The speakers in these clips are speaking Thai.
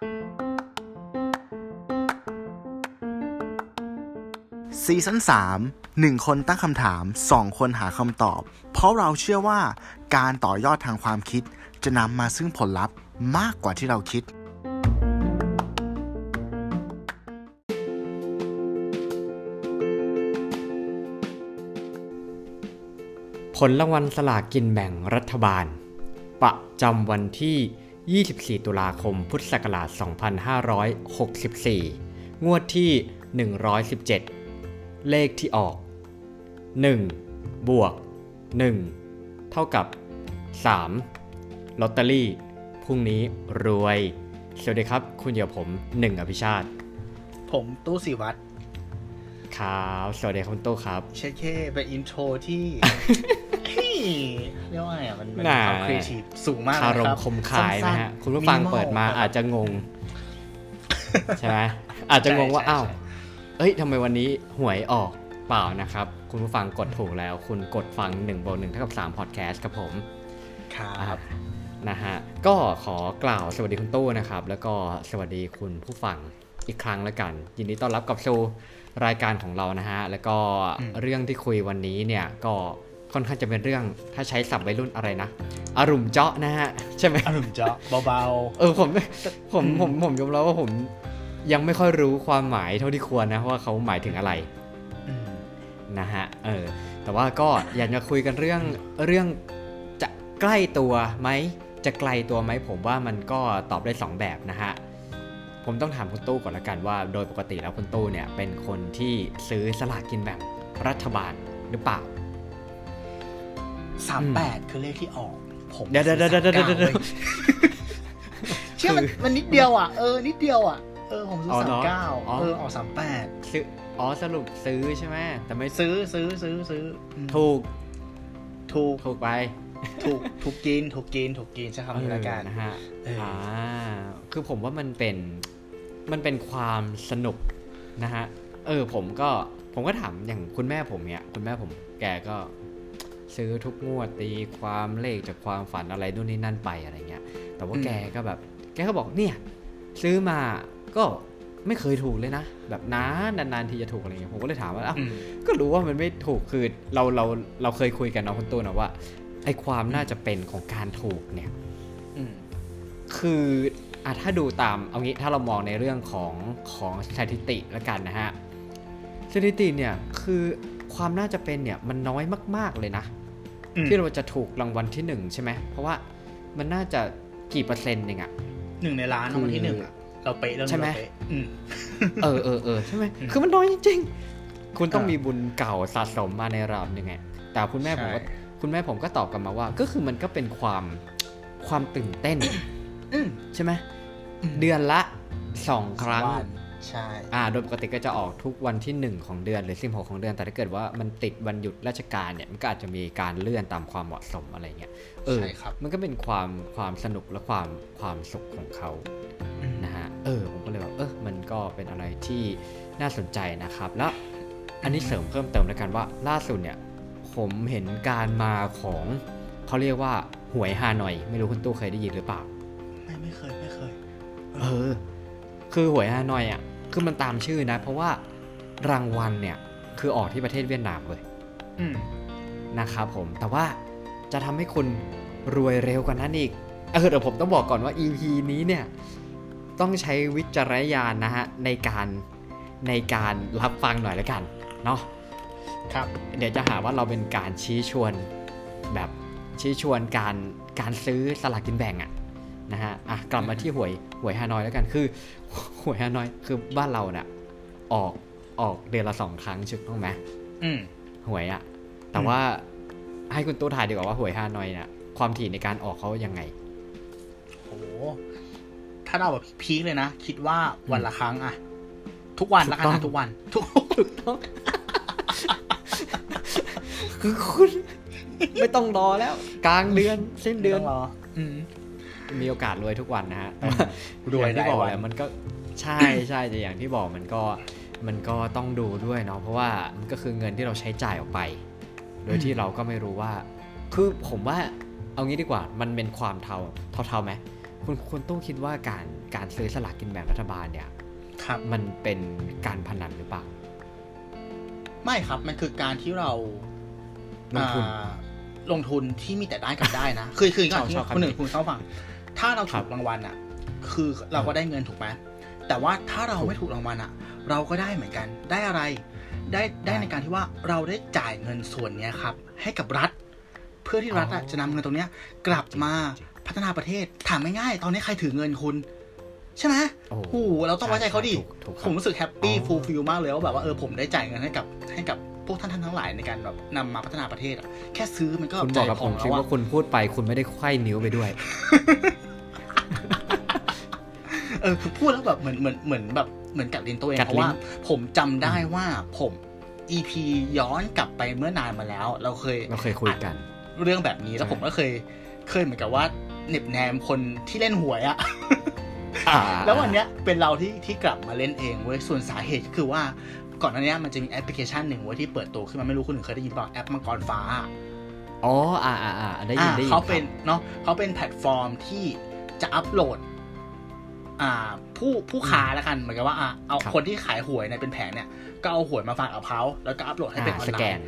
ซีซั่น3 1 คนตั้งคำถาม 2 คนหาคำตอบ เพราะเราเชื่อว่าการต่อยอดทางความคิด จะนำมาซึ่งผลลัพธ์มากกว่าที่เราคิด ผลรางวัลสลากกินแบ่งรัฐบาล ประจำวันที่ 24 ตุลาคม พุทธศักราช 2564 งวดที่ 117 เลขที่ออก 1 บวก 1 เท่ากับ 3 ลอตเตอรี่ พรุ่งนี้รวย สวัสดีครับ คุณเดียวผม 1 อภิชาติ ผมตู้สิวัตรครับ สวัสดีครับคุณตู้ครับ เช่แค่เป็นอินโทรที่ เรียกว่าไงอะมันเป็นน่าความครีเอทีฟสูงมากเลยคารคมรับคมคายนะฮะสั้ๆคุณผู้ฟัง minimal เปิดมาครับอาจจะงง ใช่ไหมอาจจะงงว่าใช่อ้าวใช่เอ้ยทำไมวันนี้หวยออกเปล่านะครับ คุณผู้ฟังกดถูกแล้ว คุณกดฟัง1บวก1เท่ากับ3พอดแคสต์ครับผม ครับนะฮะก็ขอกล่าวสวัสดีคุณตู้นะครับ แล้วก็สวัสดีคุณผู้ฟังอีกครั้งแล้วกัน ยินดีต้อนรับกับสู่รายการของเรานะฮะ แล้วก็เรื่องที่คุยวันนี้เนี่ยก็ ค่อนข้างจะเป็นเรื่องถ้าใช้ศัพท์วัยรุ่นอะไรนะอารมณ์เจาะนะฮะใช่ไหมอารมณ์เจาะเบาเออผมผมผมผมยอมรับว่าผมยังไม่ค่อยรู้ความหมายเท่าที่ควรนะว่าเขาหมายถึงอะไรๆอืมนะฮะเออแต่ว่าก็อยากจะคุยกันเรื่องเรื่องจะใกล้ตัวไหมจะไกลตัวไหมผมว่ามันก็ตอบได้สองแบบนะฮะผมต้องถามคุณตู้ก่อนละกันว่า โดยปกติแล้วคุณตู้เนี่ยเป็นคนที่ซื้อสลากกินแบ่งรัฐบาลหรือเปล่า สามแปดคือเลขที่ออก ผมเดี๋ยวเดี๋ยวเดี๋ยวเดี๋ยวเดี๋ยวเดี๋ยวเชื่อมันมันนิดเดียวอะเออนิดเดียวอะเออผมซื้ออ๋อสาเหรมอเก้าอ๋อเออออกสามแปดซื้ออ๋อสรุปซื้อใช่ไหมแต่ไม่ซื้อซื้อซื้อซื้ออืมถูก ถูกถูกไป ถูกถูกกินถูกกินถูกกินใช่คำนี้ละกันเออนะฮะเอออ่อ่าคือผมว่ามันเป็นมันเป็นความสนุกนะฮะเออผมก็ผมก็ถามอย่างคุณแม่ผมเนี่ยคุณแม่ผมแกก็ ซื้อทุกงวดตีความเลขจากความฝันอะไรนู่นนี่นั่นไปอะไรเงี้ย แต่ว่าแกก็แบบ แกก็บอกเนี่ย ซื้อมาก็ไม่เคยถูกเลยนะแบบนานนานๆทีจะถูกอะไรเงี้ยผมก็เลยถามว่าอ้าวอืมก็รู้ว่ามันไม่ถูกคือเราเราเราเคยคุยกันเนาะคุณตูนนะว่าไอความน่าจะเป็นของการถูกเนี่ยอืมคืออะถ้าดูตามเอางี้ถ้าเรามองในเรื่องของของสถิติแล้วกันนะฮะสถิติเนี่ยคือความน่าจะเป็นเนี่ยมันน้อยมาก ๆเลยนะอืม ที่เราจะถูกรางวัลที่หนึ่งใช่ไหมเพราะว่ามันน่าจะกี่เปอร์เซ็นต์เองอะหนึ่งในล้านคือรางวัลที่หนึ่งอะเราเป๊ะเรื่องใช่นี้ไหมเราเป๊ะอืมเออเออเออใช่ไหมอืมคือมันน้อยจริงๆคุณต้องอ่ามีมีบุญเก่าสะสมมาในระดับหนึ่งไงแต่คุณแม่ผมก็ใช่คุณแม่ผมก็ตอบกลับมาว่า ก็คือมันก็เป็นความความตื่นเต้นอืมใช่ไหมเดือนละสองครั้งวัน ใช่อ่าโดยปกติก็จะออกทุกวันที่ 1 ของเดือนหรือ16ของเดือน แต่ถ้าเกิดว่ามันติดวันหยุดราชการเนี่ยมันก็อาจจะมีการเลื่อนตามความเหมาะสมอะไรเงี้ยเออใช่ครับมันก็เป็นความความสนุกและความความสุขของเขาอืมนะฮะเออผมก็เลยแบบเออมันก็เป็นอะไรที่น่าสนใจนะครับ แล้วอันนี้เสริมเพิ่มเติมแล้วกันว่าล่าสุดเนี่ยผมเห็นการมาของเขาเรียกว่าหวยฮานอย ไม่รู้คุณตู้เคยได้ยินหรือเปล่า ไม่ไม่เคยไม่เคย เออ คือหวยฮานอยอะ คือมันตามชื่อนะ เพราะว่ารางวัลเนี่ยคือออกที่ประเทศเวียดนามเลยอืมนะครับผม แต่ว่าจะทำให้คุณรวยเร็วกว่านั้นอีก เออเดี๋ยวผมต้องบอกก่อนว่า EP นี้เนี่ย ต้องใช้วิจารณญาณนะฮะ ในการในการรับฟังหน่อยแล้วกันเนาะครับ เดี๋ยวจะหาว่าเราเป็นการชี้ชวนแบบชี้ชวนการการซื้อสลากกินแบ่งอะ นะฮะอะกลับมาที่หวยหวยฮานอยแล้วกันคือหวยฮานอยคือบ้านเราเนี่ยออกออกเดือนละสองครั้งถูกต้องไหมอืมหวยอะแต่ว่าให้คุณตู้ถ่ายดีกว่าว่าหวยฮานอยเนี่ยความถี่ในการออกเขายังไงโหถ้าเราแบบพีคเลยนะ คิดว่าวันละครั้งอะทุกวันละกันถูกต้อนะงทุกวัน ทุกถูกต้องคือคุณ ไม่ต้องรอแล้ว กลางเดือนสิ้นเดือนไม่ต้งรอ อื มมีโอกาสรวยทุกวันนะฮะอืมรวยอย่างที่บอกได้วันแหละมันก็ใช่ใช่แต่อย่างที่บอกมันก็มันก็ต้องดูด้วยเนาะเพราะว่ามันก็คือเงินที่เราใช้จ่ายออกไป โดยที่เราก็ไม่รู้ว่า คือผมว่าเอางี้ดีกว่ามันเป็นความเทาเทาเทาไหมคุณคุณตู้คิดว่าการการซื้อสลากกินแบ่งรัฐบาลเนี่ยครับมันเป็นการพนันหรือเปล่า ไม่ครับมันคือการที่เราลงทุนอ่าลงทุนที่มีแต่ได้กับได้นะ คือคือก่อนชอบชอบคนหนึ่งคำนี้คุณเข้าฟัง ถ้าเราครับถูกรางวัลอะ คือเราก็ได้เงินถูกไหมแต่ว่าถ้าเราถูกไม่ถูกรางวัลอะ เราก็ได้เหมือนกัน ได้อะไรได้ได้ได้ในการที่ว่าเราได้จ่ายเงินส่วนเนี้ยครับ ให้กับรัฐ เพื่อที่รัฐอะอ๋อจะนำเงินตรงเนี้ย กลับมาจริงพัฒนาประเทศถามง่ายๆตอนนี้ใครถือเงินคุณใช่ไหมโอ้โอ้โหเราต้องไว้ใจเขาดิถูกถูกครับผมรู้สึก happy อ๋อ fulfill มากเลยว่าแบบว่าเออผมได้จ่ายเงินให้กับให้กับพวกท่านท่านทั้งหลายในการแบบนำมาพัฒนาประเทศอะแค่ซื้อมันก็คุณใจบอกกับพผอมแล้คิดวว่าอะคุณพูดไปคุณไม่ได้ไขว้นิ้วไปด้วย เออคือพูดแล้วแบบเหมือนเหมือนเหมือนแบบเหมือนกัดลิ้นตัวเองกัดเพราะลิ้นว่า ผมจำได้ว่าผม EP ย้อนกลับไปเมื่อนานมาแล้ว เราเคยเราเคยคุยกัน เรื่องแบบนี้แล้วใช่ผมก็เคย เคยเหมือนกับว่าเหน็บแนมคนที่เล่นหวยอะอ่าแล้ววันเนี้ยเป็นเราที่ที่กลับมาเล่นเองเว้ยส่วนสาเหตุก็คือว่า ก่อนหน้านี้มันจะมีแอปพลิเคชันหนึ่งเว้ยที่เปิดตัวขึ้นมาไม่รู้คุณหนึ่งเคยได้ยินเปล่าแอปมังกรฟ้าอ๋ออ่าอ่าอ่าได้ยินอ่าได้ยินเขาเป็นครับเนาะเขาเป็นแพลตฟอร์มที่จะอัปโหลด อ่า ผู้ผู้ค้าแล้วกันเหมือนกับว่าอะเอาครับคนที่ขายหวยในเป็นแผงเนี่ย ก็เอาหวยมาฝากกับเขาแล้วก็อัปโหลดให้เป็นอ่าสแกนออนไลน์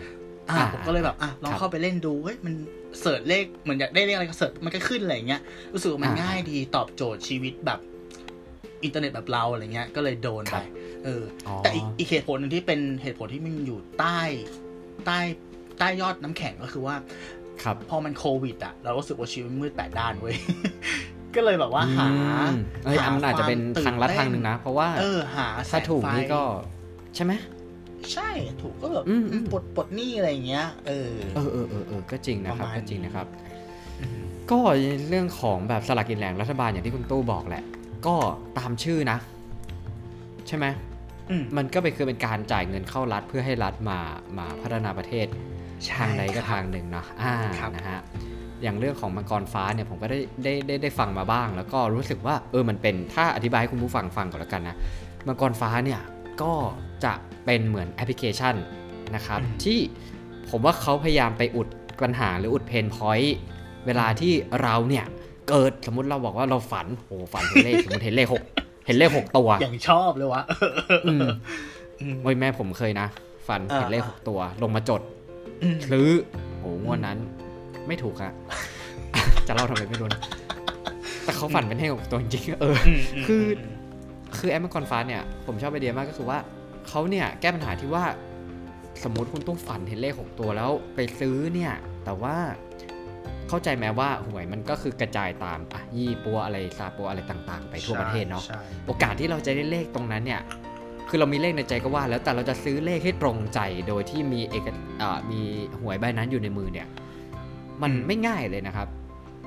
อ่าอ่าผมก็เลยแบบอะลองครับเข้าไปเล่นดูเฮ้ยมัน search เลขเหมือนอยากได้เลขอะไรก็ search มันก็ขึ้นอะไรอย่างเงี้ยรู้สึกว่ามันอ่าง่ายดีตอบโจทย์ชีวิตแบบอินเทอร์เน็ตแบบเราอะไรเงี้ยก็เลยโดนคไปรับ เอออ๋อแต่อีกอีกเหตุผลหนึ่งที่เป็นเหตุผลที่มันอยู่ใต้ใต้ใต้ยอดน้ำแข็งก็คือว่า ครับ พอมันโควิดอะเรารู้สึกว่าชีวิตมืดแปดด้านเว้ยก็เลยแบบว่าหาอืมเอ้ยหามันอาจจะเป็นความทางลัดตื่นทางหนึ่งนะ เพราะว่า เออ หาถ้าถูกแสงไฟนี่ก็ ใช่ไหมใช่ถูกก็แบบอืมอืมปลดปลดหนี้อะไรอย่างเงี้ย เออเออเออเออเออก็จริงนะครับประมาณก็จริงนะครับอืมก็เรื่องของแบบสลากกินแบ่งรัฐบาลอย่างที่คุณตู้บอกแหละ ก็ตามชื่อนะ ใช่ไหมอื มมันก็เป็นคือเป็นการจ่ายเงินเข้ารัฐ เพื่อให้รัฐมามาพัฒนาประเทศใช่ทางใดก็ครับทางหนึ่งเนาะอ่าครับนะฮะอย่างเรื่องของมังกรฟ้าเนี่ยผมก็ได้ได้ได้ได้ฟังมาบ้าง แล้วก็รู้สึกว่าเออมันเป็นถ้าอธิบายให้คุณผู้ฟังฟังก่อนแล้วกันนะมังกรฟ้าเนี่ยก็จะเป็นเหมือนแอปพลิเคชันนะครับที่ผมว่าเขาพยายามไปอุดปัญหาหรืออุดเพนพอยต์เวลาที่เราเนี่ยเกิดสมมติเราบอกว่าเราฝันโอ้ฝันเห็นเลขสมมติเห็นเลขหก เห็นเลขหกตัว อย่างชอบเลยวะอืมอืมโอ้ยแม่ผมเคยนะฝันเห็นเลขอ่าหกตัว ลงมาจดอืมซื้อโอ้งวดนั้น ไม่ถูกอะจะเล่าทำไมไม่รู้นะแต่เขาฝันเป็นเลขหกตัวจริงๆเอออืมมคือ คือแอปมังกรฟ้าเนี่ย ผมชอบไอเดียมากก็คือว่าเขาเนี่ยแก้ปัญหาที่ว่าสมมติคุณต้องฝันเห็นเลขหกตัวแล้วไปซื้อเนี่ย แต่ว่า เข้าใจไหมว่าหวยมันก็คือกระจายตามอะยี่ปัวอะไรซาปัวอะไรต่างๆ ไปทั่วประเทศเนาะใช่โอกาสที่เราจะได้เลขตรงนั้นเนี่ยคือเรามีเลขในใจก็ว่าแล้วแต่เราจะซื้อเลขให้ตรงใจโดยที่มีเอกอ่ามีหวยใบนั้นอยู่ในมือเนี่ย มันไม่ง่ายเลยนะครับ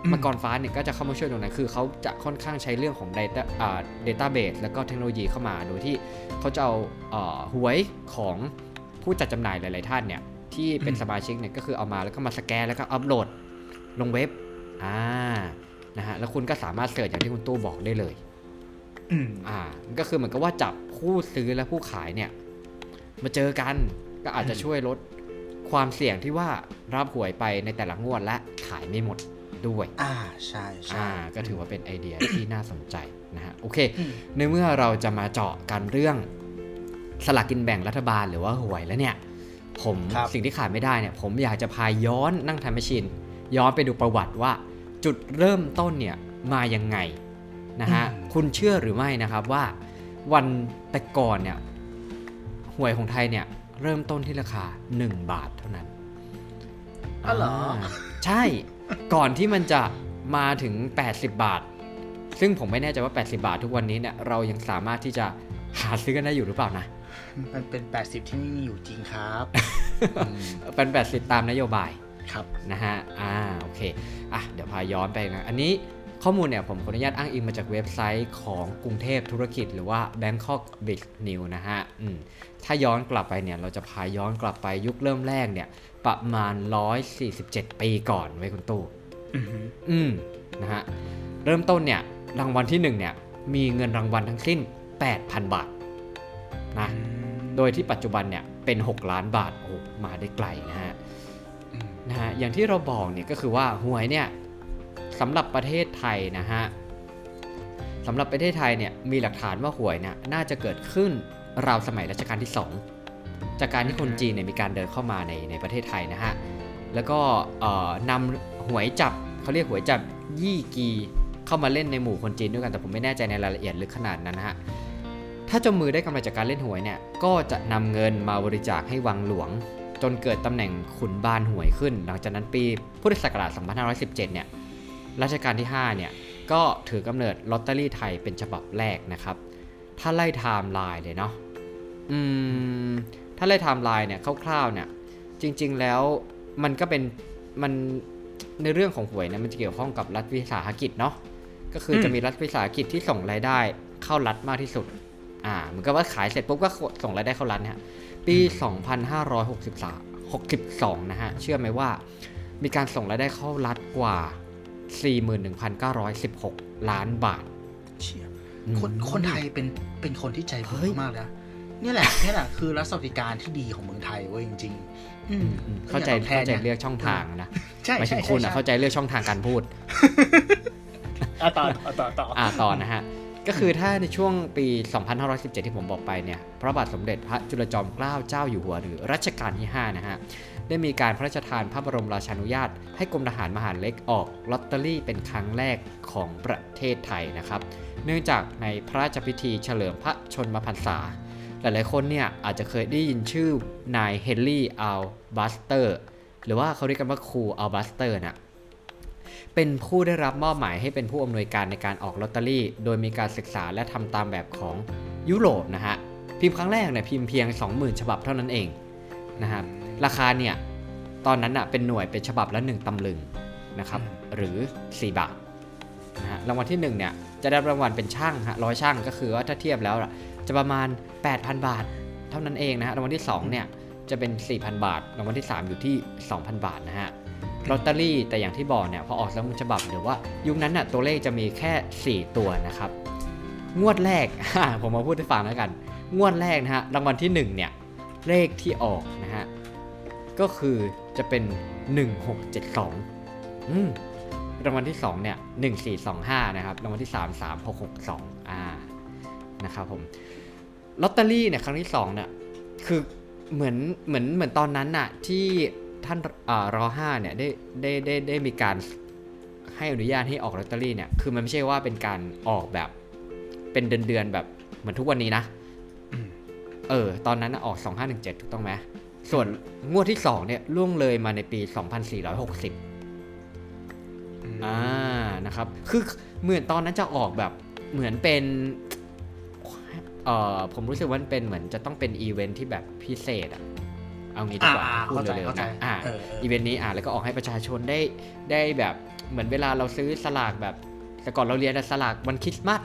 อืมมังกรฟ้าเนี่ยก็จะเข้ามาช่วยตรงนั้นคือเขาจะค่อนข้างใช้เรื่องของ Data อ่า Database แล้วก็เทคโนโลยีเข้ามาโดยที่เขาจะเอาเอ่อหวยของผู้จัดจำหน่ายหลาย ๆ ท่านเนี่ยที่เป็นอืมสมาชิกเนี่ยก็คือเอามาแล้วก็มาสแกนแล้วก็อัปโหลด ลงเว็บ อ่า นะฮะ แล้วคุณก็สามารถเสิร์ชอย่างที่คุณตู้บอกได้เลยอืมอ่ามันก็คือเหมือนกับว่าจับผู้ซื้อและผู้ขายเนี่ย มาเจอกัน ก็อาจจะอืมช่วยลดความเสี่ยงที่ว่ารับหวยไปในแต่ละงวดและขายไม่หมดด้วย อ่า ใช่ใช่อ่าก็ถือว่าเป็นไอเดียที่น่าสนใจนะฮะ โอเคอืมในเมื่อเราจะมาเจาะกันเรื่องสลากกินแบ่งรัฐบาลหรือว่าหวยแล้วเนี่ย ผมครับสิ่งที่ขาดไม่ได้เนี่ย ผมอยากจะพาย้อนนั่งทำแมชชีน ย้อนไปดูประวัติว่า จุดเริ่มต้นเนี่ยมายังไงนะฮะคุณเชื่อหรือไม่นะครับว่าวันแต่ก่อนเนี่ยหวยของไทยเนี่ยเริ่มต้นที่ราคา 1 บาทเท่านั้นอ๋อเหรอาใช่ก่อนที่มันจะมาถึง 80 บาท ซึ่งผมไม่แน่ใจว่า 80 บาททุกวันนี้เนี่ยเรายังสามารถที่จะหาซื้อกันได้อยู่หรือเปล่านะ มันเป็น 80 ที่ไม่มีอยู่จริงครับ เป็น 80 ตามนโยบาย ครับนะฮะอ่าโอเคอะเดี๋ยวพาย้อนไปนะอันนี้ข้อมูลเนี่ยผมขออนุญาตอ้างอิงมาจากเว็บไซต์ของกรุงเทพธุรกิจหรือว่า Bangkok b i z News นะฮะอืมถ้าย้อนกลับไปเนี่ยเราจะพาย้อนกลับไปยุคเริ่มแรกเนี่ยประมาณ 147 ปีก่อนไว้ยคุณตู้อือหืออืมนะฮะเริ่มต้นเนี่ยรางวัลที่1เนี่ยมีเงินรางวัลทั้งสิ้น 8,000 บาทนะโดยที่ปัจจุบันเนี่ยเป็น 6 ล้านบาทโอ้มาได้ไกลนะฮะอืม นะฮะอย่างที่เราบอกเนี่ยก็คือว่าหวยเนี่ยสำหรับประเทศไทยนะฮะสำหรับประเทศไทยเนี่ยมีหลักฐานว่าหวยเนี่ยน่าจะเกิดขึ้นราวสมัยรัชกาลที่ 2 จากการที่คนจีนเนี่ยมีการเดินเข้ามาในในประเทศไทยนะฮะแล้วก็นำหวยจับเขาเรียกหวยจับยี่กีเข้ามาเล่นในหมู่คนจีนด้วยกันแต่ผมไม่แน่ใจในรายละเอียดลึกขนาดนั้นนะฮะถ้าเจ้ามือได้กำไรจากการเล่นหวยเนี่ยก็จะนำเงินมาบริจาคให้วังหลวง จนเกิดตำแหน่งขุนบานหวยขึ้น หลังจากนั้นปีพุทธศักราช 2517 เนี่ยรัชกาลที่ 5 เนี่ย ก็ถือกำเนิดลอตเตอรี่ไทยเป็นฉบับแรกนะครับ ถ้าไล่ไทม์ไลน์เลยเนาะอืมถ้าไล่ไทม์ไลน์เนี่ยคร่าวๆเนี่ยจริงๆแล้วมันก็เป็นมันในเรื่องของหวยเนี่ยมันจะเกี่ยวข้องกับรัฐวิสาหกิจเนาะก็คือจะมีรัฐวิสาหกิจที่ส่งรายได้เข้ารัฐมากที่สุด อ่าเหมือนกับว่าขายเสร็จปุ๊บก็ส่งรายได้เข้ารัฐเนี่ย ปี 2563 62 นะฮะ เชื่อไหมว่ามีการส่งรายได้เข้ารัฐกว่า 41,916 ล้านบาท เชี่ยอืมคนคนไทยเป็นเป็นคนที่ใจบุเฮ้ญยมากเลยนะเนี่ยแหละเนี่ยแหละคือรัฐสวัสดิการที่ดีของเมืองไทยเว้ยจริงๆอืมอืมเข้าใจอยกตอบแทเข้านใจนี่ยเลือกช่องทางนะใช่ไม่ใช่ถึงคุณใช่อะเข้าใจเลือกช่องทางการพูดอะต่อต่อต่อต่ออ่าต่อนะฮะ ก็คือถ้าในช่วงปี 2517 ที่ผมบอกไปเนี่ย พระบาทสมเด็จพระจุลจอมเกล้าเจ้าอยู่หัวหรือรัชกาลที่ 5 นะฮะ ได้มีการพระราชทานพระบรมราชานุญาต ให้กรมทหารมหาดเล็กออกลอตเตอรี่เป็นครั้งแรกของประเทศไทยนะครับ เนื่องจากในพระราชพิธีเฉลิมพระชนมพรรษา หลายๆคนเนี่ยอาจจะเคยได้ยินชื่อนายเฮนรี่อาลาบาสเตอร์ หรือว่าเขาเรียกกันว่าครูอาลาบาสเตอร์น่ะ เป็นผู้ได้รับมอบหมายให้เป็นผู้อำนวยการในการออกลอตเตอรี่ โดยมีการศึกษาและทำตามแบบของยุโรปนะฮะพิมพ์ครั้งแรกเนี่ยพิมพ์เพียง 20,000 ฉบับเท่านั้นเองนะครับราคาเนี่ยตอนนั้นอะเป็นหน่วยเป็นฉบับละ 1ตำลึงนะครับหรือ 4 บาทนะฮะรางวัลที่1เนี่ยจะได้รางวัลเป็นชั่งฮะร้อยชั่งก็คือว่าถ้าเทียบแล้วอะจะประมาณ 8,000 บาท เท่านั้นเองนะฮะรางวัลที่2เนี่ยจะเป็น 4,000 บาทรางวัลที่ 3 อยู่ที่ 2,000 บาทนะฮะ ลอตเตอรี่แต่อย่างที่บอกเนี่ยพอออกสมุดฉบับหรือว่ายุคนั้นน่ะตัวเลขจะมีแค่ 4 ตัวนะครับ งวดแรก ผมมาพูดให้ฟังแล้วกัน งวดแรกนะฮะรางวัลที่ 1 เนี่ย เลขที่ออกนะฮะก็คือจะเป็น 1672อืมรางวัลที่ 2 เนี่ย 1425 นะครับ รางวัลที่ 3 3662 อ่า นะครับผม ลอตเตอรี่เนี่ยครั้งที่2เนี่ย คือเหมือน เหมือน เหมือนตอนนั้นน่ะที่ ท่านอารอห้าเนี่ยได้ได้ได้ได้มีการให้อนุญาตให้ออกลอตเตอรี่เนี่ยคือมันไม่ใช่ว่าเป็นการออกแบบ เป็นเดือนเดือนๆแบบเหมือนทุกวันนี้นะอืมเออ ตอนนั้นน่ะออก2517ถูกต้องไหมส่วนงวดที่2เนี่ยล่วงเลยมาในปี 2460อ่านะครับ คือเหมือนตอนนั้นจะออกแบบเหมือนเป็นเอ่อผมรู้สึกว่ามันเป็นเหมือนจะต้องเป็นอีเวนท์ที่แบบพิเศษอะ เอางี้ดีกว่าอ่าพูดเข้าใจเร็วเข้าๆใจนะอ่าเออเอออีเวนต์นี้อ่าแล้วก็ออกให้ประชาชนได้ได้แบบเหมือนเวลาเราซื้อสลากแบบ แต่ก่อนเราเรียนอะสลากวันคริสต์มาส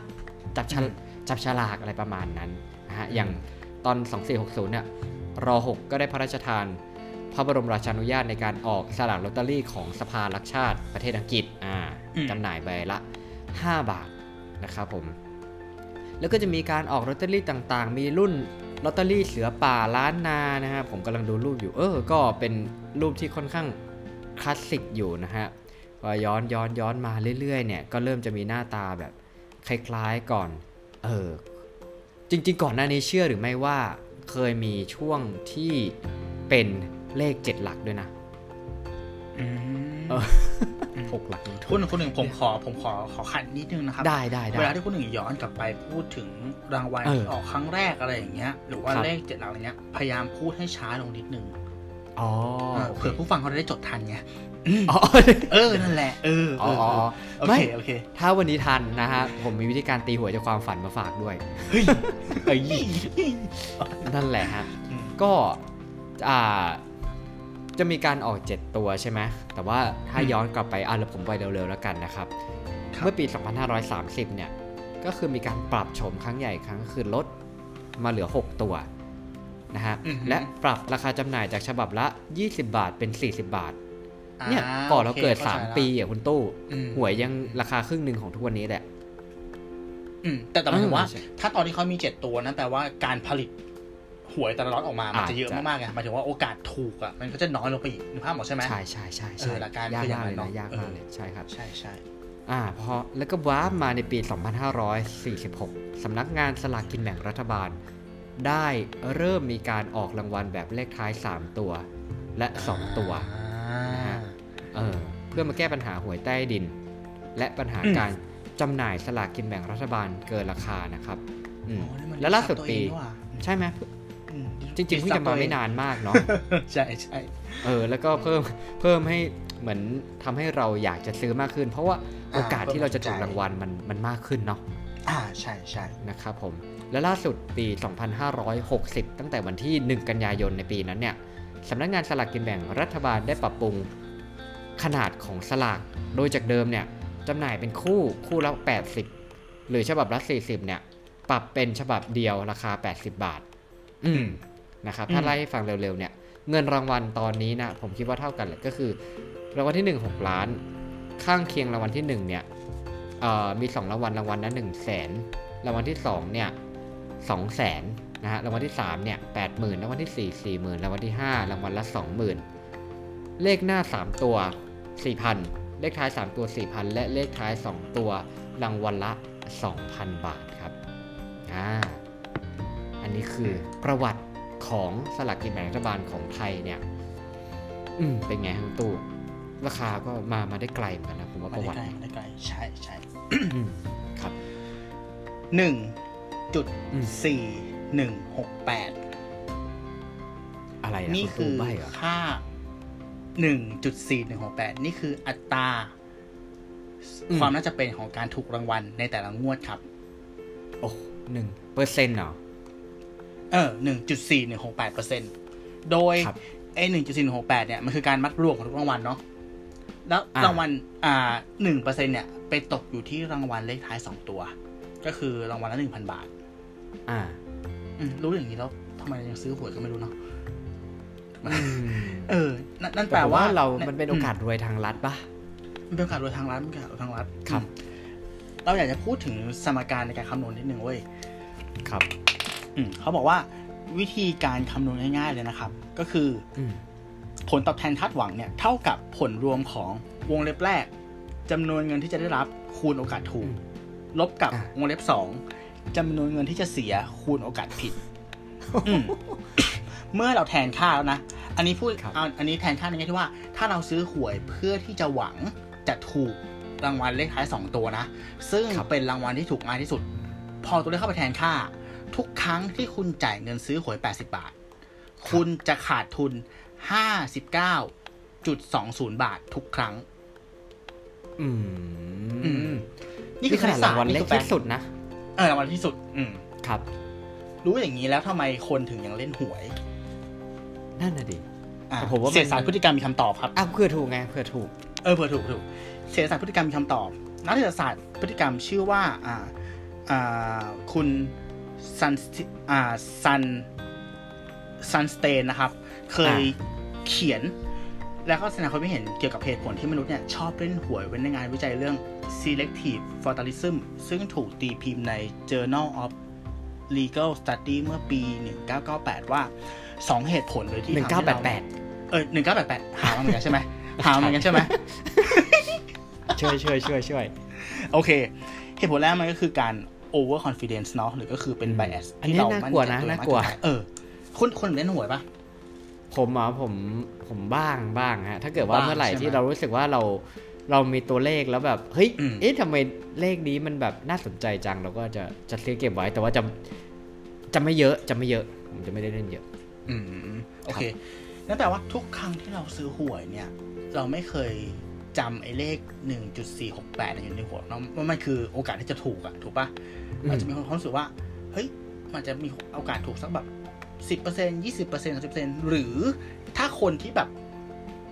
จับฉลากจับฉลากอะไรประมาณนั้นนะฮะอย่างตอน 2460เนี่ยร. 6ก็ได้พระราชทาน พระบรมราชานุญาตในการออกสลากลอตเตอรี่ของสภารักชาติประเทศอังกฤษอ่าอืมจำหน่ายใบละ 5 บาทนะครับผม แล้วก็จะมีการออกลอตเตอรี่ต่างๆ มีรุ่น ลอตเตอรี่เสือป่าล้านนานะฮะผมกำลังดูรูปอยู่ เออ ก็เป็นรูปที่ค่อนข้างคลาสสิกอยู่นะฮะพอย้อนย้อนย้อนมาเรื่อยๆเนี่ยก็เริ่มจะมีหน้าตาแบบคล้ายๆก่อน เออ จริงๆ ก่อนหน้านี้เชื่อหรือไม่ว่าเคยมีช่วงที่เป็นเลขเจ็ดหลักด้วยนะอืมเออ หกหลักคุณคุณหนึ่งผมขอผมขอขอขัดนิดนึงนะครับได้ได้ได้เวลาที่คุณหนึ่งย้อนกลับไปพูดถึงรางวัลเออที่ออกครั้งแรกอะไรอย่างเงี้ย หรือว่าครับเลขเจ็ดหลักอะไรเงี้ย พยายามพูดให้ช้าลงนิดนึงอ๋อเออเผื่อผู้ฟังเขาจะได้จดทันไงอ๋อเออ นั่นแหละ เอออ๋เออออ๋อโอไม่เค โอเค ถ้าวันนี้ทันนะฮะ ผมมีวิธีการตีหวยจากความฝันมาฝากด้วย เฮ้ยเอ้ยนั่นแหละฮะอืมก็ อ่า จะมีการออก 7 ตัวใช่ไหมแต่ว่าถ้าอืมย้อนกลับไปอะแล้วผมไปเร็วๆแล้วกันนะครับครับ เมื่อปี 2530 เนี่ย ก็คือมีการปรับโฉมครั้งใหญ่ครั้งคือลดมาเหลือ 6 ตัวนะฮะอือฮึและปรับราคาจำหน่ายจากฉบับละ 20 บาทเป็น 40 บาท เนี่ยาก่อนเราเกิดโอคข้ใจละ3ปีอะคุณตู้อืมหวยยังราคาครึ่งหนึ่งของทุกวันนี้แหละอืมแต่แต่หมายถึงว่าเออใช่ถ้าตอนที่เขามีเจ็ดตัวนั้นแปลว่าการผลิต หวยแต่ละล็อตออกมา มันอาจจะเยอะจะมากๆไงหมายถึงว่าโอกาสถูกอะมันก็จะน้อยลงไปอีกนึกภาพออกใช่ไหมใช่ใช่ใช่เอใช่อหลักการยากคืออย่างมากนั้เลยนเนอะนะยากเออมากเลยใช่ครับใช่ใช่อ่าพอแล้วก็ว้าร์ปมาในปี 2546 สำนักงานสลากกินแบ่งรัฐบาล ได้เริ่มมีการออกรางวัลแบบเลขท้าย 3 ตัว และ 2 ตัวนะฮะเออเพื่อมาแก้ปัญหาหวยใต้ดิน และปัญหาอืมการจำหน่ายสลากกินแบ่งรัฐบาลเกินราคานะครับอืมโอ้นี่มันแล้วล่าสุดตัวปีเองนี่หว่าใช่ไหมอืม จริงๆเพิ่งจะมาไม่นานมากเนาะใช่ใช่เออ แล้วก็เพิ่มเพิ่มให้เหมือนทำให้เราอยากจะซื้อมากขึ้น เพราะว่าโอกาสที่เราจะถูกรางวัลมันมันมากขึ้นเนาะอ่าใช่ใช่นะครับผม และล่าสุดปี 2560 ตั้งแต่วันที่ 1 กันยายนในปีนั้นเนี่ยสำนักงานสลากกินแบ่งรัฐบาลได้ปรับปรุงขนาดของสลาก โดยจากเดิมเนี่ยจำหน่ายเป็นคู่คู่ละ 80 หรือฉบับละ 40 เนี่ย ปรับเป็นฉบับเดียวราคา 80 บาท อืมนะครับถ้าไล่ให้ฟังเร็วๆเนี่ยเงินรางวัลตอนนี้นะผมคิดว่าเท่ากันเลยก็คือ รางวัลที่ 1 6 ล้าน ข้างเคียงรางวัลที่1เนี่ยเอ่อมี 2 รางวัลรางวัลละ1แสนรางวัลที่2เนี่ย2แสนนะฮะรางวัลที่3เนี่ย80,000รางวัลที่4 40,000รางวัลที่ 5 รางวัลละ 20,000 เลขหน้า 3 ตัว 4,000 เลขท้าย 3 ตัว 4,000 และเลขท้าย 2 ตัวรางวัลละ 2,000 บาทครับอ่าอั นนี้คือประวัติของสลากกินแบ่งรัฐบาลของไทยเนี่ย อืมเป็นไงทั้งตู้ราคาก็มามาได้ไกลเหมือนกันนะผมว่ามาประได้วัติไกลมาได้ไกลใช่ใช่อืมครับหนึ่งจุดอืมสี่หนึ่งหกแปดอะไรอะนี่ณคืตู้อใบเหรอค่าหนึ่งจุดสี่หนึ่งหกแปดนี่คืออัตราอืมความน่าจะเป็นของการถูกรางวัลในแต่ละงวดครับ โอ้หนึ่งเปอร์เซ็นต์เหรอ เออหนึ่งจุดสี่หนึ่งหกแปดเปอร์เซ็นโดยครับไอ้หนึ่งจุดสี่หกแปดเนี่ยมันคือการมัดรวมของทุกรางวัลเนาะแล้วอ่ารางวัลอ่าหนึ่งเปอร์เซ็นเนี่ย ไปตกอยู่ที่รางวัลเลขท้ายสองตัว ก็คือรางวัลละหนึ่งพันบาท อ่าอืมรู้อย่างนี้แล้วทำไมยังซื้อหวยก็ไม่รู้เนาะอืมเออ นั่นนั่นแต่แปลผมว่าว่าเรา มันเป็นโอกาสรวยทางรัฐปะมันเป็นโอกาสรวยทางรัฐมันเป็นโอกาสรวยทางรัฐ ครับอืมเราอยากจะพูดถึงสมการในการคำนวณนิดนึงเว้ย ครับอืม เขาบอกว่าวิธีการคำนวณง่ายๆเลยนะครับ ก็คืออืมผลตอบแทนคาดหวังเนี่ยเท่ากับผลรวมของวงเล็บแรกจำนวนเงินที่จะได้รับคูณโอกาสถูกอืมลบกับอะวงเล็บสองจำนวนเงินที่จะเสียคูณโอกาสผิดอืมเมื่อเราแทนค่าแล้วนะ อันนี้พูดครับเอาอันนี้แทนค่าในแง่ที่ว่า ถ้าเราซื้อหวยเพื่อที่จะหวังจะถูกรางวัลเลขท้ายสองตัวนะ ซึ่งครับเป็นรางวัลที่ถูกมากที่สุด พอตัวเลขเข้าไปแทนค่า ทุกครั้งที่คุณจ่ายเงินซื้อหวย 80 บาท คุณจะขาดทุน 59.20 บาททุกครั้ง อือืมมนี่คือขนาดรางวัลเล็กที่สุดนะ เออรางวัลที่สุด อืม ครับ รู้อย่างนี้แล้วทำไมคนถึงยังเล่นหวย นั่นน่ะดิอะแต่ผมว่ามันเศรษฐศาสตร์พฤติกรรมมีคำตอบครับอ้าวเพื่อถูกไงเพื่อถูก เออเผื่อถูกถูกเศรษฐศาสตร์พฤติกรรมมีคำตอบ นักเศรษฐศาสตร์พฤติกรรมชื่อว่า อ่าอ่าคุณ ซันอ่าซัน Sunstein นะครับ เคยอ่าเขียน แล้วก็แสดงความคิดเห็นเกี่ยวกับเหตุผลที่มนุษย์เนี่ยชอบเล่นหวยไว้ในงานวิจัยเรื่อง selective fatalism ซึ่งถูกตีพิมพ์ใน Journal of Legal Study เมื่อปี 1998 ว่าสองเหตุผลเลยที่หนึ่งทำเก้าให้แปเราดแปดเออหนึ่งเก้าแปดแปดหามาเหมือนกันใช่ไหมหามาเหมือนกันใช่ไหมช่วยช่วยช่วยช่วยโอเค เหตุผลแรกมันก็คือการ over confidence เนาะหรือก็คือเป็นอืม bias อันนี้ที่เราน่ากลัวนะมั่ใจน่ากลัวมเออคุณคุณเล่นหวยปะผมอะผมผมบ้างบ้างฮะถ้าเกิดว่าบ้างเมื่อไหร่ใช่ไหมที่เรารู้สึกว่าเราเรามีตัวเลขแล้วแบบเฮ้ยอืมเอ๊ะทำไมเลขนี้มันแบบน่าสนใจจังเราก็จะจะซื้อเก็บไว้ แต่ว่าจะจะไม่เยอะจะไม่เยอะผมจะไม่ได้เล่นเยอะ อืมโอเคนั่นแปลว่าทุกครั้งที่เราซื้อหวยเนี่ย เราไม่เคยจำไอ้เลข 1.468เนี่ยอยู่ในหัวเนาะว่ามันคือโอกาสที่จะถูกอะถูกปะ อืมเราจะมีความรู้สึกว่า เฮ้ยมันจะมีโอกาสถูกสักแบบสิบเปอร์เซ็นยี่สิบเปอร์เซ็นต์สิบเปอร์เซ็นหรือถ้าคนที่แบบ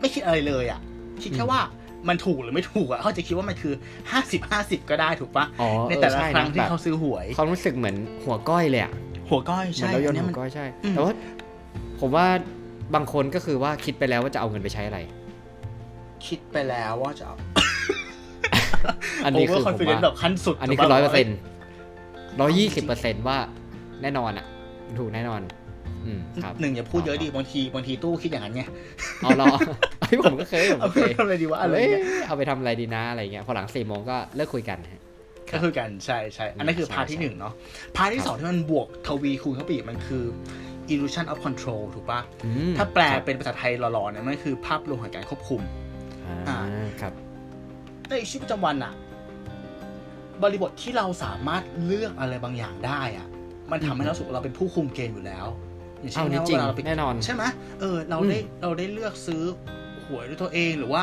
ไม่คิดอะไรเลยอะคิดแค่ว่ามันถูกหรือไม่ถูกอะเขาจะคิดว่ามันคือห้าสิบห้าสิบก็ได้ถูกปะอ๋อในแต่เออละใช่ครั้นะงที่แบบเขาซื้อหวยความรู้สึกเหมือนหัวก้อยเลยอะหัวก้อยเหมือใช่นเราโยนอัหัมัวก้อยใช่อืมแต่ว่าผมว่าบางคนก็คือว่าคิดไปแล้วว่าจะเอาเงินไปใช้อะไร คิดไปแล้วว่าจะเอาอันนี้โอเวคืออร์คอนผมฟิเดนว่าซ์แบบขั้นสุดอันนี้ถูกคือปะร้อยเปอร์เซ็นต์ ร้อยยี่สิบเปอร์เซ็นต์ว่าแน่นอนอะ ถูกแน่นอน อืมครับหนึ่งอย่าพูดเยอะดีบางทีบางทีตู้คิดอย่างนั้นไงเอาเหรอพี่ผมก็เคยผมเอาก็ไปเคยทำอะไรดีวะอะไรเอ้ยเงี้ยเอาไปทำอะไรดีนะอะไรเงี้ยพอหลังสี่โมงก็เลิกคุยกันฮะก็คือกันใช่ใช่อันนั้นคือใช่ part ที่ใช่หนึ่งเนาะ part ที่ครับสองที่มันบวกทวีคูณเข้าไปอีกมันคือ illusion of control ถูกปะอืมถ้าแปลครับเป็นภาษาไทยหล่อๆเนี่ยมันคือภาพลวงของการควบคุมอ่าครับในชีวิตประจำวันอะ บริบทที่เราสามารถเลือกอะไรบางอย่างได้อะมันทำให้เรารู้สึกว่าเราเป็นผู้คุมเกมอยู่แล้ว อย่างเช่นเอาเนี่ยจริงเวลาเราไปแน่นอนใช่ไหมเออเราอืมได้เราได้เลือกซื้อหวยด้วยตัวเองหรือว่า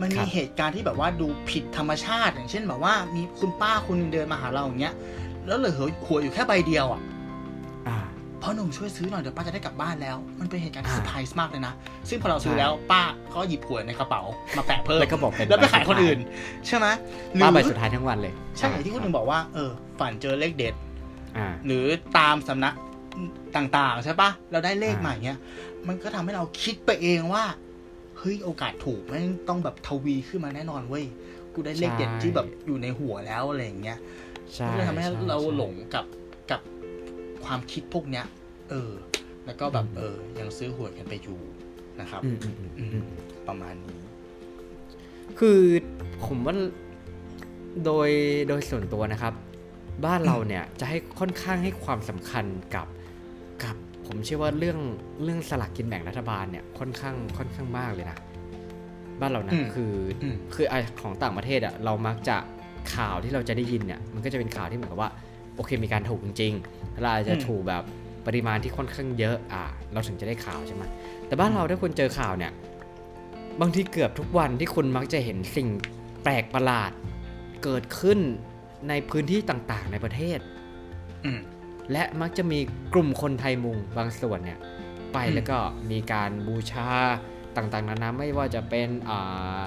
มันครัมีบเหตุการณ์ที่แบบว่าดูผิดธรรมชาติ อย่างเช่นแบบว่ามีคุณป้าคนหนึงเดินมาหาเราอย่างเงี้ยแล้วเหลือหวยอยู่แค่ใบเดียวอะอ่า พ่อหนุ่มช่วยซื้อหน่อยเดี๋ยวป้าจะได้กลับบ้านแล้ว มันเป็นเหตุการณ์ที่อ่าเซอร์ไพรส์มากเลยนะ ซึ่งพอเราซื้อใช่แล้วป้าเขาหยิบหวยในกระเป๋ามาแปะเพิ่มแล้วก็บอกเป็นแล้วไปขายใบคนอื่น ใช่ไหมหรืป้าอใบสุดท้ายทั้งวันเลย ใช่อย่างที่คุณหนึ่งบอกว่าเออฝันเจอเลขเด็ดอ่าหรือตามสำนักต่างๆ ใช่ปะเราได้เลขอ่ามาอย่างเงี้ย มันก็ทำให้เราคิดไปเองว่าเฮ้ยโอกาสถูกแม่งต้องแบบทวีขึ้นมาแน่นอนเว้ยกูได้เลขเด็ดที่แบบอยู่ในหัวแล้วอะไรอย่างเงี้ยใช่ก็เลยทำให้ช่เราใช่หลงกับกับ ความคิดพวกเนี้ย เออ แล้วก็แบบอืมเออ ยังซื้อหวยกันไปอยู่นะครับอืมอืมอืมอือืมมประมาณนี้ คือผมว่าโดยโดยส่วนตัวนะครับ บ้านเราเนี่ยจะให้ค่อนข้างให้ความสำคัญกับกับ ผมเชื่อว่าเรื่องเรื่องสลากกินแบ่งรัฐบาลเนี่ยค่อนข้างค่อนข้างมากเลยนะบ้านเรานะอืมคืออมคือไอของต่างประเทศอะเรามักจะข่าวที่เราจะได้ยินเนี่ย มันก็จะเป็นข่าวที่เหมือนกับว่า โอเคมีการถูกจริงๆแล้วเราอาจจะถูกแบบปริมาณที่ค่อนข้างเยอะอะเราถึงจะได้ข่าวใช่ไหมแต่บ้านเราถ้าคุณเจอข่าวเนี่ย บางทีเกือบทุกวันที่คุณมักจะเห็นสิ่งแปลกประหลาด เกิดขึ้นในพื้นที่ต่างๆ ในประเทศอืมและมักจะมีกลุ่มคนไทยมุงบางส่วนเนี่ย ไปอืมแล้วก็มีการบูชาต่างๆนานาไม่ว่าจะเป็นอ่า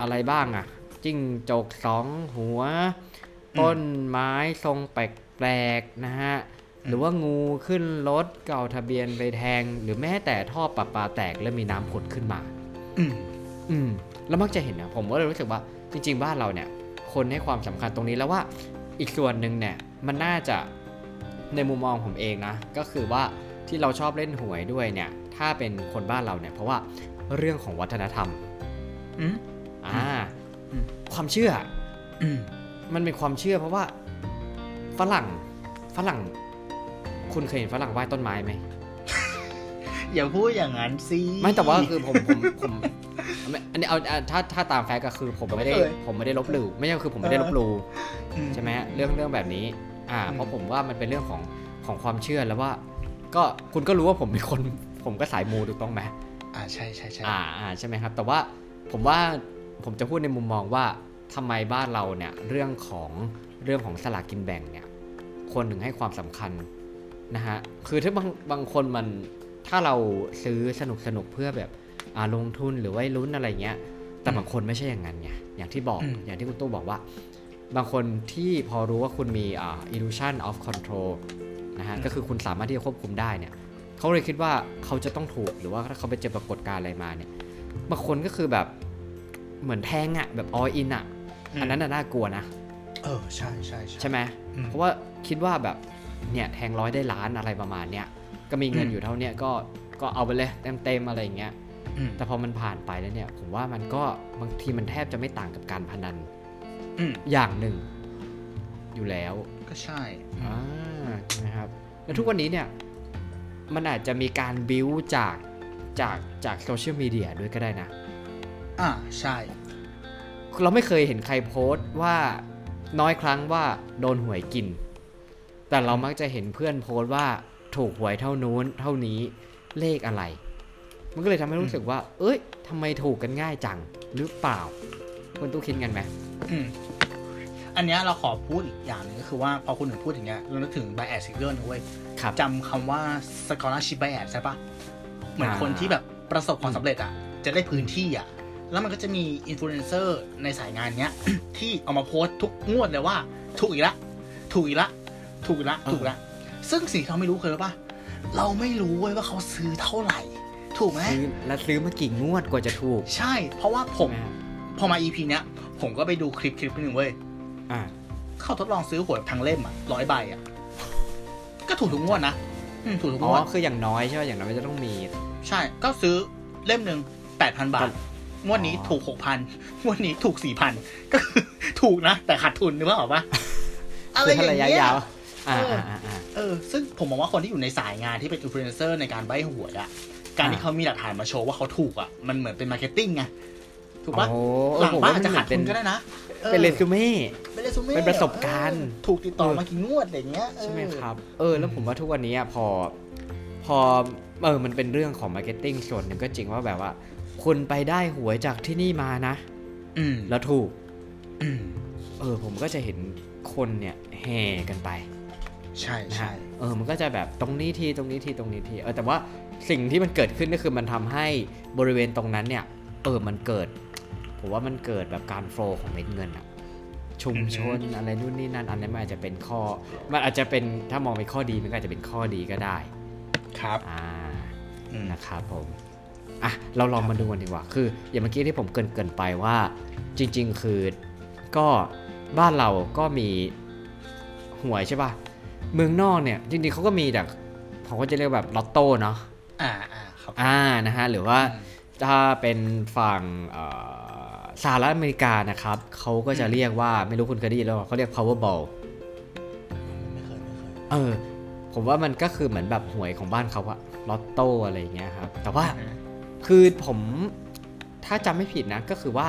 อะไรบ้างอะจิ้งจกสองหัว ต้นไม้ทรงแปลกๆนะฮะ หรือว่างูขึ้นรถเก่าทะเบียนไปแทง หรือแม้แต่ท่อประปาแตกแล้วมีน้ำผุดขึ้นมา อืมอืมแล้วมักจะเห็นนะผมก็เลยรู้สึกว่าจริง ๆ บ้านเราเนี่ย คนให้ความสำคัญตรงนี้แล้วว่าอีกส่วนหนึ่งเนี่ยมันน่าจะในมุมมองผมเองนะ ก็คือว่าที่เราชอบเล่นหวยด้วยเนี่ย ถ้าเป็นคนบ้านเราเนี่ยเพราะว่าเรื่องของวัฒนธรรม อืมอ่าอืมความเชื่อ อืม มันเป็นความเชื่อเพราะว่าฝรั่งฝรั่ง คุณเคยเห็นฝรั่งไหว้ต้นไม้ไหมอย่าพูดอย่างนั้นสิไม่แต่ว่าคือผมผมผมไม่อันนี้เอาเอาถ้าถ้าตามแฟกต์ก็คือผมไม่ได้ก็ไม่เคยผมไม่ได้ลบหลู่ไม่ใช่คือผมไม่ได้ลบหลู่อืใช่ไหมฮะเรื่องเรื่องแบบนี้ อ่าอืมเพราะผมว่ามันเป็นเรื่องของของความเชื่อแล้วว่า ก็คุณก็รู้ว่าผมเป็นคน ผมก็สายมูถูกต้องไหมอ่าใช่ใช่ใช่อ่าอ่าใช่ไหมครับ แต่ว่าผมว่าผมจะพูดในมุมมองว่า ทำไมบ้านเราเนี่ยเรื่องของเรื่องของสลากกินแบ่งเนี่ยคนถึงให้ความสำคัญนะฮะคือถ้าบางบางคนมันถ้าเราซื้อสนุกสนุกเพื่อแบบอ่าลงทุนหรือไว้ลุ้นอะไรเงี้ย แต่บางคนไม่ใช่อย่างนั้นไงอย่างที่บอกอย่างที่คุณตู้บอกว่า บางคนที่พอรู้ว่าคุณมีอ่า illusion of control นะฮะก็คือคุณสามารถที่จะควบคุมได้เนี่ยเขาเลยคิดว่าเขาจะต้องถูกหรือว่าถ้าเขาไปเจอปรากฏการณ์อะไรมาเนี่ยบางคนก็คือแบบเหมือนแทงอะแบบ all in อะ อันนั้นน่ะน่ากลัวนะ เออใช่ใช่ใช่ไหมอืมเพราะว่าคิดว่าแบบเนี่ยแทงร้อยได้ล้านอะไรประมาณเนี้ยก็มีเงินอืมอยู่เท่าเนี้ยก็ก็เอาไปเลยเต็มๆอะไรอย่างเงี้ยอืมแต่พอมันผ่านไปแล้วเนี่ย ผมว่ามันก็บางทีมันแทบจะไม่ต่างกับการพนันอืมอย่างหนึ่ง อยู่แล้ว ก็ใช่อ่านะครับแล้วทุกวันนี้เนี่ย มันอาจจะมีการบิวจากจากจากโซเชียลมีเดียด้วยก็ได้นะ อ่าใช่ เราไม่เคยเห็นใครโพสต์ว่าน้อยครั้งว่าโดนหวยกิน แต่เรามักจะเห็นเพื่อนโพสต์ว่าถูกหวยเท่านู้นเท่านี้เลขอะไร มันก็เลยทำให้รู้สึกว่า เอ้ยทำไมถูกกันง่ายจังหรือเปล่าคุณตู้คิดกันไหมอืมอันเนี้ยเราขอพูดอีกอย่างหนึงก็คือว่าพอคุณหนึ่งพูดอย่างเงี้ยเรานึกถึง bias อีกเรื่องหนึงเว้ยครับจำคำว่า scholarship bias ใช่ปะเหมือนอ่าคนที่แบบประสบความสำเร็จอะ จะได้พื้นที่อะ แล้วมันก็จะมีอินฟลูเอนเซอร์ในสายงานเนี้ย ที่เอามาโพสต์ทุกงวดเลยว่า ถูกอีกละถูกอีกละถูกอีกละถูกอีกละ ซึ่งสิ่งที่เราไม่รู้คืออะไรปะเราไม่รู้เว้ยว่าเขาซื้อเท่าไหร่ ถูกไหมซื้อแล้วซื้อมากี่งวดกว่าจะถูก ใช่ เพราะว่าผมใช่ไหมฮะพอมา EP เนี้ย ผมก็ไปดูคลิปคลิปหนึ่งเว้ยอ่าเขาทดลองซื้อหวยทั้งเล่มอะร้อยใบอะ ก็ถูกทุกงวดนะอืมถูกทุกงวดอ๋อคืออย่างน้อยใช่ไหมอย่างน้อยมันจะต้องมี ใช่ ก็ซื้อเล่มหนึ่งแปดพันบาท งวดนี้ถูกหกพันงวดนี้ถูกสี่พันก็คือถูกนะ แต่ขาดทุนนึกว่าออกปะอะไรคืออย่างถ้าระยะเงี้ยยาวอ่าเอออ่อ่าอ่าเออ ซึ่งผมมองว่าคนที่อยู่ในสายงานที่เป็นอินฟลูเอนเซอร์ในการใบ้หวยอะการที่อ่าเขามีหลักฐานมาโชว์ว่าเขาถูกอะมันเหมือนเป็น marketing ไงถูกปะโอ้ผมว่าหลังบ้านอาจจะขาดทุนก็ได้นะออเป็นเรซูเม่เป็นเรซูเม่เป็นประสบการณ์เออถูกติดต่อมากี่งวดอะไรเงี้ยเออใช่ไหมครับ เออ แล้วผมว่าทุกวันนี้อะพอ พอเออมันเป็นเรื่องของ marketing ส่วนหนึ่งก็จริงว่าแบบว่า คุณไปได้หวยจากที่นี่มานะ อืม แล้วถูกอืมเออ ผมก็จะเห็นคนเนี่ยแห่กันไป ใช่นะใช่ฮะเออ มันก็จะแบบตรงนี้ทีตรงนี้ทีตรงนี้ทีเออแต่ว่าสิ่งที่มันเกิดขึ้นก็คือมันทำให้บริเวณตรงนั้นเนี่ย เออมันเกิด ผมว่ามันเกิดแบบการโฟลของเม็ดเงินอะชุมชนอะไรนู่นนี่นั่นอันนั้นมันอาจจะเป็นข้อ มันอาจจะเป็นถ้ามองเป็นข้อดีมันก็อาจจะเป็นข้อดีก็ได้ ครับอ่าอืมนะครับผม อะเราลองมาดูกันดีกว่า คือ อย่างเมื่อกี้ที่ผมเกรินเกรินไปว่า จริง ๆ คือก็บ้านเราก็มีหวยใช่ป่ะ เมืองนอกเนี่ย จริงๆเขาก็มีแต่เขาก็จะเรียกแบบลอตโต้เนาะอ่าอ่าครับอ่านะฮะหรือว่าถ้าเป็นฝั่งเอ่อสหรัฐอเมริกานะครับเขาก็จะเรียกว่าไม่รู้คุณเคยได้ยินหรือเปล่าเขาเรียก powerball ไม่เคยไม่เคยเออผมว่ามันก็คือเหมือนแบบหวยของบ้านเขาอะลอตโต้อะไรอย่างเงี้ยครับ แต่ว่า คือผมถ้าจำไม่ผิดนะก็คือว่า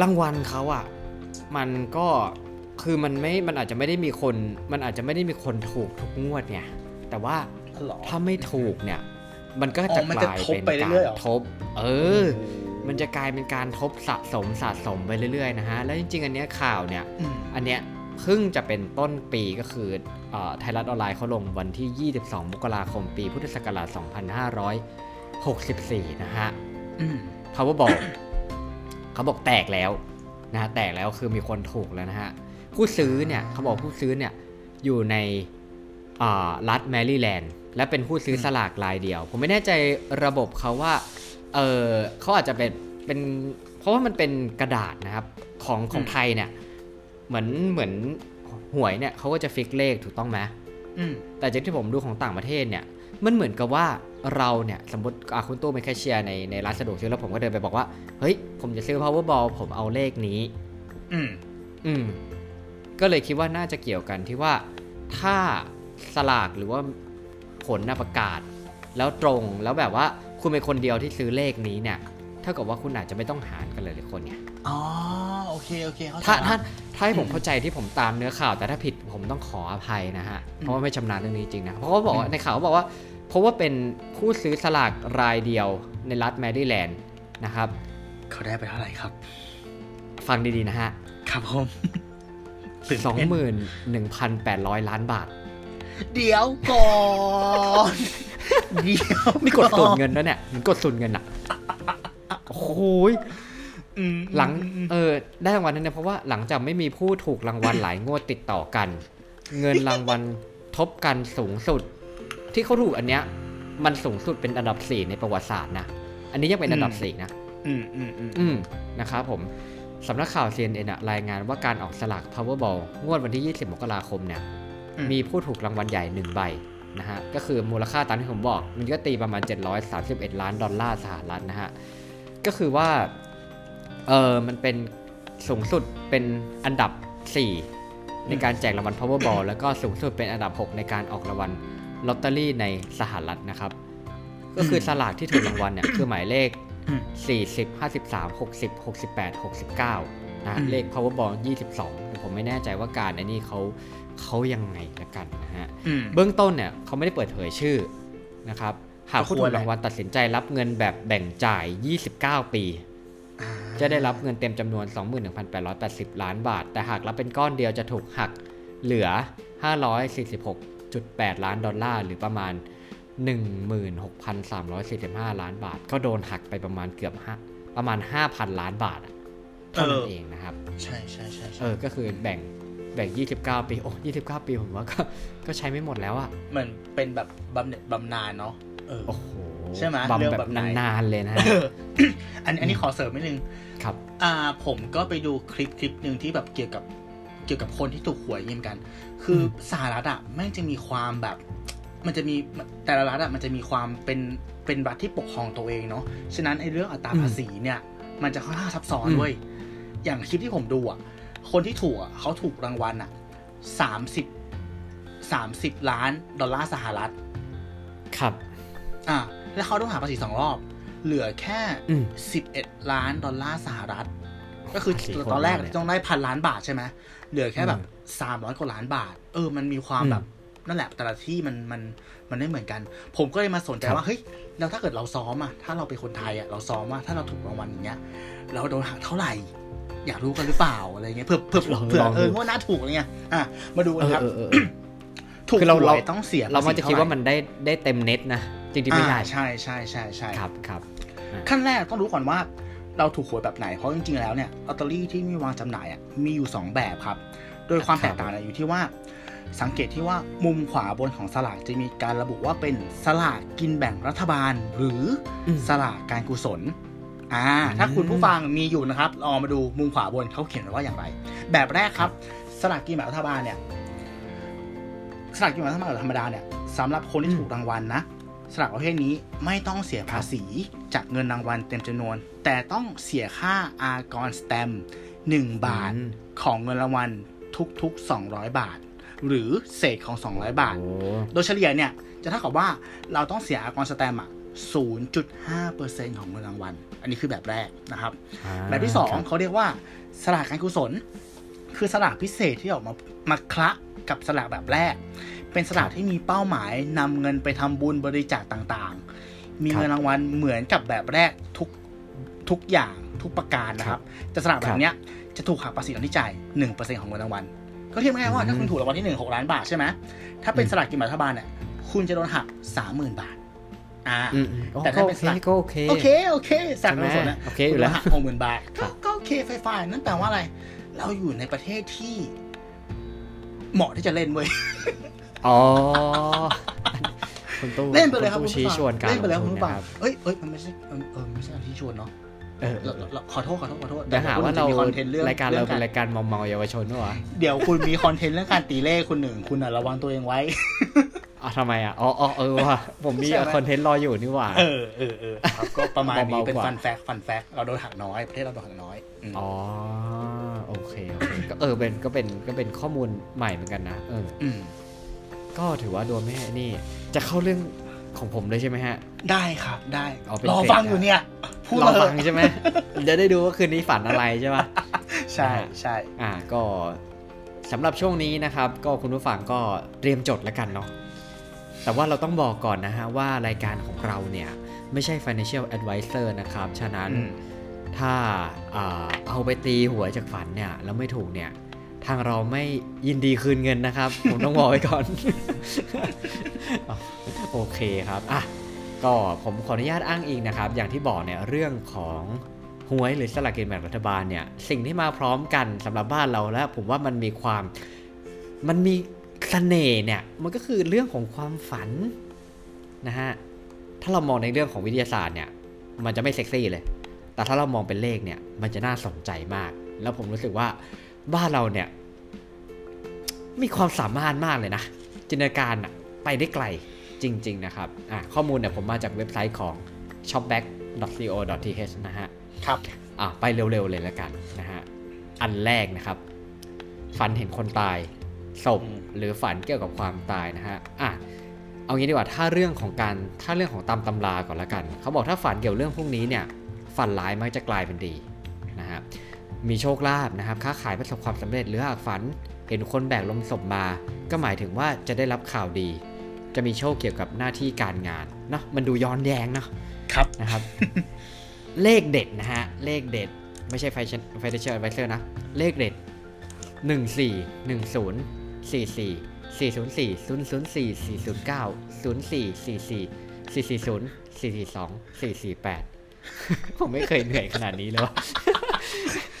รางวัลเขาอะมันก็คือมันไม่มันอาจจะไม่ได้มีคน มันอาจจะไม่ได้มีคนถูกทุกงวดไงแต่ว่าหรอถ้าไม่ถูกเนี่ย มันก็อ๋จะอมันกจะลายทบเป็นไปการเรื่อยๆเหรอทบ เออ มันจะกลายเป็นการทบสะสมสะสมไปเรื่อยๆนะฮะ แล้วจริงๆ อันเนี้ยข่าวเนี่ยอืมอันเนี้ยเพิ่งจะเป็นต้นปีก็คือเออไทยรัฐออนไลน์เขาลงวันที่ 22 มกราคมปีพุทธศักราช 2564 นะฮะอืม Powerball เขาบอกแตกแล้วนะฮะแตกแล้วคือมีคนถูกแล้วนะฮะ ผู้ซื้อเนี่ยเขาบอกผู้ซื้อเนี่ยอยู่ในอ่ารัฐแมริแลนด์และเป็นผู้ซื้อสลากรายเดียว ผมไม่แน่ใจระบบเขาว่าเออเขาอาจจะเป็นเป็นเพราะว่ามันเป็นกระดาษนะครับของของไทยเนี่ยเหมือนเหมือนหวยเนี่ยเขาก็จะฟิกเลขถูกต้องไหมอืมแต่จากที่ผมดูของต่างประเทศเนี่ย มันเหมือนกับว่าเราเนี่ยสมมติอะคุณตู้เป็นแคชเชียร์ในในร้านสะดวกซื้อแล้วผมก็เดินไปบอกว่า เฮ้ย ผมจะซื้อ powerball ผมเอาเลขนี้ อืม อืม ก็เลยคิดว่าน่าจะเกี่ยวกันที่ว่าถ้าสลากหรือว่าผลน่ะประกาศ แล้วตรงแล้วแบบว่าคุณเป็นคนเดียวที่ซื้อเลขนี้เนี่ยเท่ากับว่าคุณอาจจะไม่ต้องหารกันเลยหลายคนไงอ๋อโอเคโอเคเข้าใจถ้าละถ้าถ้าให้ผมเข้าใจที่ผมตามเนื้อข่าวแต่ถ้าผิดผมต้องขออภัยนะฮะเพราะว่าไม่ชำนาญเรื่องนี้จริงนะเพราะว่าบอกว่าอืมในข่าวเขาบอกว่า เพราะว่าเป็นผู้ซื้อสลากรายเดียวในรัฐแมริแลนด์นะครับ เขาได้ไปเท่าไหร่ครับ ฟังดีๆ นะฮะ ครับผมตื่นสองเต้นหมื่นหนึ่งพันแปดร้อยล้านบาท เดี๋ยวก่อนเดี๋ยวนี่กดสูญเงินแล้วเนี่ยมันกดสูญเงินอะโอ้โหยอืมหลังอืมเออได้รางวัลนั้นเนี่ยเพราะว่าหลังจากไม่มีผู้ถูกรางวัลหลายงวดติดต่อกัน เงินรางวัลทบกันสูงสุด ที่เขาถูกอันเนี้ย มันสูงสุดเป็นอันดับ4ในประวัติศาสตร์นะ อันนี้ยังเป็นอันดับ4นะอืมอืมอืมอืมนะครับผมสำนักข่าว CNN อะรายงานว่าการออกสลาก Powerball งวดวันที่ 20 มกราคมเนี่ย มีผู้ถูกรางวัลใหญ่1ใบนะฮะ ก็คือมูลค่าตามที่ผมบอก มันก็ตีประมาณ 731 ล้านดอลลาร์สหรัฐนะฮะ ก็คือว่า เออมันเป็นสูงสุดเป็นอันดับ 4 ในการแจกรางวัล Powerball แล้วก็สูงสุดเป็นอันดับ 6 ในการออกรางวัล ลอตเตอรี่ในสหรัฐนะครับ ก็คือสลากที่ถูกรางวัลเนี่ยคือหมายเลขอืม40 53 60 68 69นะฮะอืมเลข Powerball 22แต่ผมไม่แน่ใจว่าการไอ้นี่เขาเขายังไงละกันนะฮะอืมเบื้องต้นเนี่ยเขาไม่ได้เปิดเผยชื่อนะครับหากผู้ก็ถูควรกแหละรางวัลตัดสินใจรับเงินแบบแบ่งจ่าย 29 ปีอ่าจะได้รับเงินเต็มจำนวน 21,880 ล้านบาท แต่หากรับเป็นก้อนเดียวจะถูกหักเหลือ 546.8ล้านดอลลาร์หรือประมาณ 16,345 ล้านบาท ก็โดนหักไปประมาณเกือบห้าประมาณ 5,000 ล้านบาทอะเท่านั้นเองนะครับ ใช่ใช่ใช่เอใช่อก็คือแบ่งแบ่ง 29 ปี โอ้29 ปีผมว่าก็ก็ใช้ไม่หมดแล้วอะเหมือนเป็นแบบบำเหน็จบำนาญเนาะเออโอ้โหใช่ไหมบำเรื่องแบแบบบไหนนานๆเลยนะฮะเอออันอันนี้ขอเสริมนิดนึงครับ อ่าผมก็ไปดูคลิปคลิปหนึ่งที่แบบเกี่ยวกับ เกี่ยวกับคนที่ถูกหวยเหมือนกัน คืออมสหรัฐอะแม่งจะมีความแบบมมันจะมีแต่ละรัฐอะมันจะมีความเป็นเป็นรัฐที่ปกครองตัวเองเนาะฉะนั้นไอ้เรื่องอัตราภาษีเนี่ย มันจะค่อนข้างซับซ้อนอืมด้วยอย่างคลิปที่ผมดูอะคนที่ถูกอะเขาถูกรางวัลอะสามสิบสามสิบล้านดอลลาร์สหรัฐ ครับ อะแล้วเขาต้องหาภาษีสองรอบ เหลือแค่อืมสิบเอ็ดล้านดอลลาร์สหรัฐ ก็คือภาษีตอนแรกโคตรมากเลยต้องได้พันล้านบาทใช่ไหมเหลือแค่แบบอืมสามร้อยกว่าล้านบาท เออ มันมีความอืมแบบนั่นแหละแต่ละที่มันมันมันไม่เหมือนกัน ผมก็เลยมาสนใจครับว่าเฮ้ยแล้วถ้าเกิดเราซ้อมอะถ้าเราเป็นคนไทยอะเราซ้อมว่าถ้าเราถูกรางวัลอย่างเงี้ย เราโดนหักเท่าไหร่ อยากรู้กันหรือเปล่าอะไรเงี้ยเผื่อเผื่อลองเผื่อลองดูเออว่าน่าถูกอะไรเงี้ยอะมาดูเอกันอครับเออเออเออถูกคือเราหวยเราต้องเสียเรามันจะคิดว่าภษีมันได้ได้เต็มเน็ตนะจริงๆไม่เท่าไหได้ร่อ่าใช่ใช่ใช่ใช่ครับครับขั้นแรกต้องรู้ก่อนว่า เราถูกหวยแบบไหน เพราะจริงๆแล้วเนี่ยลอตเตอรี่ที่มีวางจำหน่ายอะมีอยู่ 2 แบบครับ โดยความครับแตกต่างเนี่ยอยู่ที่ว่า สังเกตที่ว่ามุมขวาบนของสลากจะมีการระบุว่าเป็นสลากกินแบ่งรัฐบาล หรืออมสลากการกุศลอ่าอืมถ้าคุณผู้ฟังมีอยู่นะครับลองมาดูมุมขวาบนเขาเขียนไว้ว่าอย่างไร แบบแรกครับ สลากกินแบ่งรัฐบาลเนี่ยสลากกินแบ่งรัฐบาลแบบธรรมดาเนี่ยสำหรับคนที่ถูกรางวัลนะ สลากประเภทนี้ไม่ต้องเสียภาษีจากเงินรางวัลเต็มจำนวน แต่ต้องเสียค่าอากรสแตมหนึ่งบาทอืมของเงินรางวัลทุกๆ 200 บาท หรือเศษของ 200 บาทโอ้โดยเฉลี่ยเนี่ย จะเท่ากับว่าเราต้องเสียอากรสแตมป์อะ0.5%ของเงินรางวัล อันนี้คือแบบแรกนะครับอ่าแบบที่สองครับเขาเรียกว่าสลากการกุศล คือสลากพิเศษที่ออกมามาคละกับสลากแบบแรก เป็นสลากที่มีเป้าหมายนำเงินไปทำบุญบริจาคต่างๆ มีเงินรางวัลเหมือนกับแบบแรกทุกทุกอย่างทุกประการนะครับแต่สลากแบบเนี้ยจะถูกหักภาษีตอนที่จ่าย1%ของเงินรางวัล ก็เทียบง่ายๆว่าถ้าคุณถูกรางวัลที่หนึ่งหกล้านบาทใช่ไหมถ้าเป็นสลากกินแบ่งรัฐบาลเนี่ยคุณจะโดนหักสามหมื่นบาทอ่าอืมอืมแต่แต่ถ้าถ้าเป็เป็นนสลากก็โอเคโอเคโอเคสักใช่ไหมกุศลนะโอเคอยู่แล้วณหักหกหมื่นบาทครัก็บก็โอเคไฟไฟนั่นแปลว่าอะไร เราอยู่ในประเทศที่เหมาะที่จะเล่นเว้ย อ๋อคุณตู้เล่นไปเลยครับณคุตู้ณชี้ผู้ฟังชวนการเล่นไปแล้วลคุงณทุนผู้ฟังนะครับเอ้ยเอ้ยมันไม่ใช่เออเออไม่ใช่การที่ชวนเนาะเออเราเราขอโทษขอโทษขอโทษอย่าหาว่าเราเดี๋ยวคุณจะมีคอนเทนต์เรื่องเรื่องรายการเราเป็นรายการมอมเมาเยาวชนด้วยวะเดี๋ยวคุณมี content เรื่องการตีเลขคุณหนึ่งคุณอะระวังตัวเองไว้อ๋อทำไมอะอ๋ออ๋อเออว่ะผมมีใช่ไหม content รออยู่นี่หว่าเออเออเออครับก็ประมาณนี้เบาๆเป็นกว่า fun fact fun fact เราโดนหักน้อยประเทศเราโดนหักน้อยอืมอ๋อโอเคโอเคก็เออเป็นก็เป็นก็เป็นข้อมูลใหม่เหมือนกันนะเอออืม ก็ถือว่าโดนไม่ให้นี่ จะเข้าเรื่องของผมเลยใช่ไหมฮะ ได้ครับ ได้อ๋อเป็นรอเฟกฟังนะอยู่เนี่ยพูดรอมาเถฟัอะงใช่ไหมจะได้ดูว่าคืนนี้ฝันอะไรใช่ปะใช่ใช่อ่าก็สำหรับช่วงนี้นะครับ ก็คุณผู้ฟังก็เตรียมจดแล้วกันเนาะแต่ว่าเราต้องบอกก่อนนะฮะว่ารายการของเราเนี่ยไม่ใช่ financial advisor นะครับ ฉะนั้นอืมถ้าอ่าเอาไปตีหวยจากฝันเนี่ยแล้วไม่ถูกเนี่ย ทางเราไม่ยินดีคืนเงินนะครับ ผมต้องบอกไว้ก่อน โอเคครับ อะ ก็ผมขออนุญาตอ้างอิงนะครับ อย่างที่บอกเนี่ยเรื่องของหวยหรือสลากกินแบ่งรัฐบาลเนี่ย สิ่งที่มาพร้อมกันสำหรับบ้านเราแล้ว ผมว่ามันมีความมันมีเสน่ห์เนี่ย มันก็คือเรื่องของความฝันนะฮะ ถ้าเรามองในเรื่องของวิทยาศาสตร์เนี่ย มันจะไม่เซ็กซี่เลย แต่ถ้าเรามองเป็นเลขเนี่ย มันจะน่าสนใจมาก แล้วผมรู้สึกว่า บ้านเราเนี่ย มีความสามารถมากเลยนะ จินตนาการอะไปได้ไกลจริง ๆ นะครับอะข้อมูลเนี่ยผมมาจากเว็บไซต์ของ shopback.co.th นะฮะครับอะไปเร็ว ๆ เลยแล้วกันนะฮะ อันแรกนะครับ ฝันเห็นคนตายศพอืมหรือฝันเกี่ยวกับความตายนะฮะอะเอางี้ดีกว่าถ้าเรื่องของการถ้าเรื่องของตามตำราก่อนละกัน เขาบอกถ้าฝันเกี่ยวเรื่องพวกนี้เนี่ย ฝันร้ายมักจะกลายเป็นดีนะฮะ มีโชคลาภนะครับค้าขายประสบความสำเร็จหรือหากฝัน เห็นคนแบกลงศพมา ก็หมายถึงว่าจะได้รับข่าวดี จะมีโชคเกี่ยวกับหน้าที่การงานเนาะมันดูย้อนแย้งเนาะครับนะครับ เลขเด็ดนะฮะเลขเด็ด ไม่ใช่ Financial Financial Advisor นะ เลขเด็ด1 4 1 0 4 4 4 0 4 0 0 4 4 0 9 0 4 4 4 4 4 0 4 4 2 4 4 8ผมไม่เคยเหนื่อยขนาดนี้เลยวะ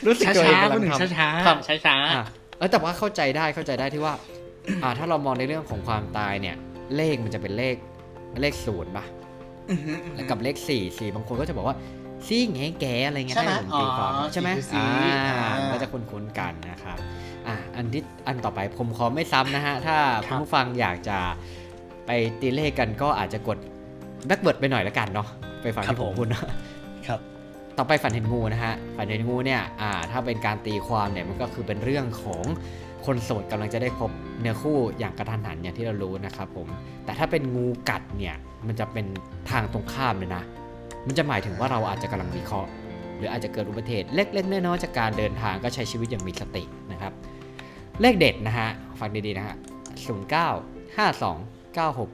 รู้สึกช้าตัวเองำลัช้ากคุณงหนึ่งทำช้าช้าครับช้าช้าอะเออแต่ว่าเข้าใจได้เข้าใจได้ที่ว่า อ่า ถ้าเรามองในเรื่องของความตายเนี่ย เลขมันจะเป็นเลขเลขศูนย์ป่ะแล้วกับเลขสี่สี่บางคนก็จะบอกว่าซี่แงแกอะไรเงี้ยใช่ไหมให้ผมตีความอ๋อใช่ไหมสี่อ่าคือสี่อ่าก็จะคุ้นๆกันนะครับอ่าอันที่อันต่อไปผมขอไม่ซ้ำนะฮะ ถ้าครับผู้ฟังอยากจะไปตีเลขกันก็อาจจะกด backward ไปหน่อยละกันเนาะไปฟังครับที่ผมผมพูดเนอะครับ ต่อไปฝันเห็นงูนะฮะ ฝันเห็นงูเนี่ยอ่าถ้าเป็นการตีความเนี่ยมันก็คือเป็นเรื่องของคนโสดกำลังจะได้พบเนื้อคู่อย่างกระทันหันอย่างที่เรารู้นะครับผม แต่ถ้าเป็นงูกัดเนี่ยมันจะเป็นทางตรงข้ามเลยนะ มันจะหมายถึงว่าเราอาจจะกำลังมีเคราะห์ หรืออาจจะเกิดอุบัติเหตุเล็กๆน้อยๆจากการเดินทางก็ใช้ชีวิตอย่างมีสตินะครับ เลขเด็ดนะฮะฟังดีๆนะฮะ0 9 5 2 9 6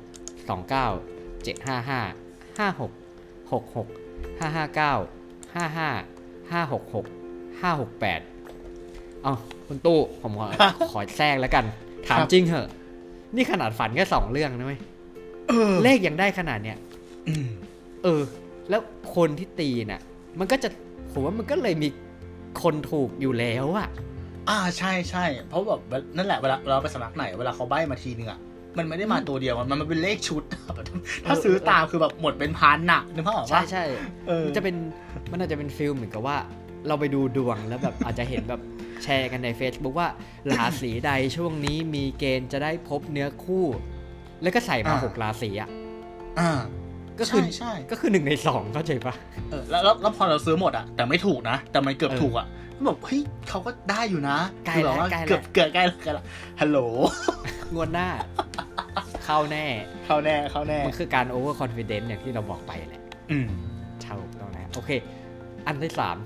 2 9 7 5 5 5 6 6 6 5 5 9 5 5 5 6 6 5 6 8เอาคุณตู้ผมขอขอแทรกแล้วกัน ถามครับจริงเหอะ นี่ขนาดฝันแค่สองเรื่องนะเว้ยเออเลขยังได้ขนาดเนี้ยอืมเออ แล้วคนที่ตีน่ะ มันก็จะผมว่ามันก็เลยมีคนถูกอยู่แล้วอะอ่าใช่ใช่เพราะแบบนั่นแหละเวลาเราไปสมัครไหน เวลาเขาใบ้มาทีนึงอะมันไม่ได้มาตัวเดียวมันมันเป็นเลขชุดอะแบบถ้าซื้อตามคือแบบหมดเป็นพันน่ะนึกภาพออกใช่ปะใช่เออมันจะเป็น มันอาจจะเป็นฟิลเหมือนกับว่า เราไปดูดวงแล้วแบบอาจจะเห็นแบบแชร์กันใน Facebook ว่าราศีใดช่วงนี้มีเกณฑ์จะได้พบเนื้อคู่ แล้วก็ใส่มาหกราศีอะอ่าก็คือใช่ใช่ก็คือหนึ่งในสองเข้าใจปะเออแล้วแล้วแล้วพอเราซื้อหมดอะ แต่ไม่ถูกนะ แต่มันเกือบเออถูกอะก็แบบเฮ้ยเขาก็ได้อยู่นะใกล้คือแบบแล้วว่าใกล้แล้วเกือบเกือบใกล้แล้วใกล้แล้วฮัลโหลงวดหน้า เข้าแน่ เข้าแน่เข้าแน่ มันคือการโอเวอร์คอนฟ idence อย่างที่เราบอกไปแหละ อืมเช่าถูกต้องนะโอเค อันที่สาม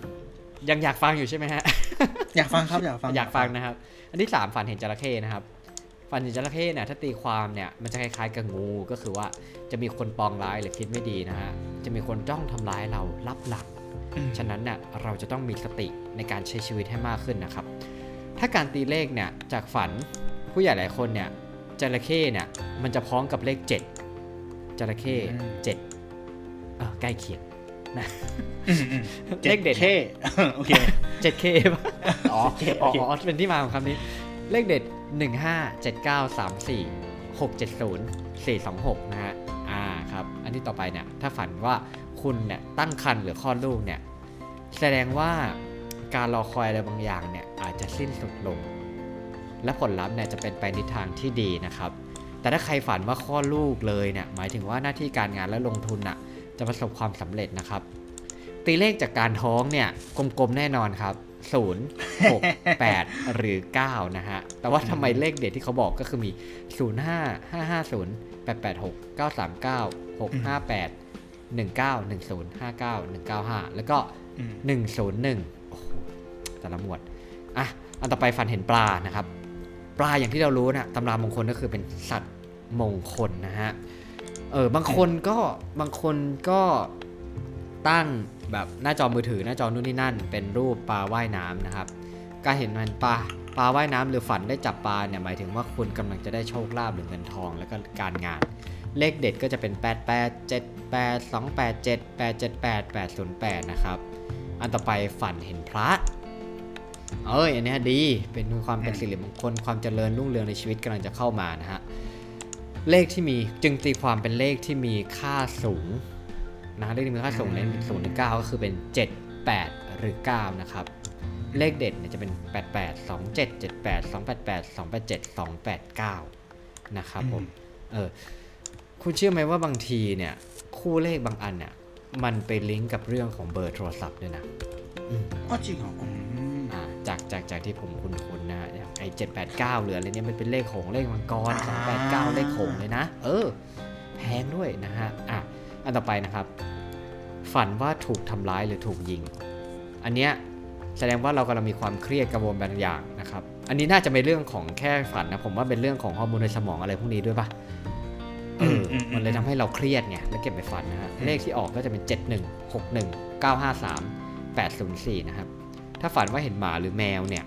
ยังอยากฟังอยู่ใช่ไหมฮะ อยากฟังครับอยากฟังอยากฟังนะครับ อันที่สามฝันเห็นจระเข้นะครับ ฝันเห็นจระเข้เนี่ยถ้าตีความเนี่ยมันจะคล้ายๆกับงูก็คือว่าจะมีคนปองร้ายหรือคิดไม่ดีนะฮะจะมีคนจ้องทำร้ายเรารับหลังอืมฉะนั้นเนี่ยเราจะต้องมีสติในการใช้ชีวิตให้มากขึ้นนะครับ ถ้าการตีเลขเนี่ยจากฝันผู้ใหญ่หลายคนเนี่ยจระเข้เนี่ยมันจะพ้องกับเลข 7จระเข้เจ็ดเออใกล้เคียง อืมอืมเลขเด็ดท่โอเค 7K ป่ะอ๋อ 7K อ๋โอเคอเป็นที่มาของคำนี้ เลขเด็ด1 5 7 9 3 4 6 7 0 4 2 6นะฮะอ่าครับ อันที่ต่อไปเนี่ย ถ้าฝันว่าคุณเนี่ยตั้งครรภ์หรือคลอดลูกเนี่ย แสดงว่าการรอคอยอะไรบางอย่างเนี่ย อาจจะสิ้นสุดลง และผลลัพธ์เนี่ยจะเป็นไปในทางที่ดีนะครับ แต่ถ้าใครฝันว่าคลอดลูกเลยเนี่ย หมายถึงว่าหน้าที่การงานและลงทุนน่ะ จะประสบความสำเร็จนะครับ ตีเลขจากการท้องเนี่ยกลมๆแน่นอนครับ0 6 8หรือ9นะฮะ แต่ว่าทำไมเลขเด็ดที่เขาบอกก็คือมี0 5 5 5 0 8 8 6 9 3 9 6 5 8 1 9 1 0 5 9 1 9 5แล้วก็อืม101โอ้โหแต่ละหมวด อะ อันต่อไปฝันเห็นปลานะครับ ปลาอย่างที่เรารู้นะตำรามงคลก็คือเป็นสัตว์มงคลนะฮะ เออบางคนก็บางคนก็ตั้งแบบหน้าจอมือถือหน้าจอนู่นนี่นั่น เป็นรูปปลาว่ายน้ำนะครับการเห็นมันปลาปลาว่ายน้ำหรือฝันได้จับปลาเนี่ยหมายถึงว่าคุณกำลังจะได้โชคลาภหรือเงินทองแล้วก็การงาน เลขเด็ดก็จะเป็น 8 8 7 8 2 8 7 8 7 8 8 0 8 นะครับ อันต่อไปฝันเห็นพระ เอ้ยอันนี้ดีเป็นความเป็นสิริมงคลความเจริญรุ่งเรืองในชีวิตกำลังจะเข้ามานะฮะ เลขที่มีจึงตีความเป็นเลขที่มีค่าสูงนะเลขที่มีค่าสูงเลขศูนย์ถึงเก้าก็คือเป็นเจ็ดแปดหรือเก้านะครับ เลขเด่นเนี่ยจะเป็นดเจ็ดสองแปดเก้านะครับผมเออคุณเชื่อไหมว่าบางทีเนี่ย คู่เลขบางอันเนี่ยมันไปลิงก์กับเรื่องของเบอร์โทรศัพท์ด้วยนะอ๋อจริงเหรออ่าจากจากจากที่ผมคุ้นคุ 789 เหลืออะไรเนี่ยมันเป็นเลขหงเลขมังกร 289 เลขหงเลยนะ เออ แพงด้วยนะฮะอะอันต่อไปนะครับ ฝันว่าถูกทำร้ายหรือถูกยิง อันเนี้ยแสดงว่าเรากำลังมีความเครียดกระวลบางอย่างนะครับ อันนี้น่าจะเป็นเรื่องของแค่ฝันนะ ผมว่าเป็นเรื่องของฮอร์โมนในสมองอะไรพวกนี้ด้วยปะเออมันเลยทำให้เราเครียดไงแล้วเก็บไปฝันนะฮะเลขที่ออกก็จะเป็น 7 1 6 1 9 5 3 8 0 4 นะครับ ถ้าฝันว่าเห็นหมาหรือแมวเนี่ย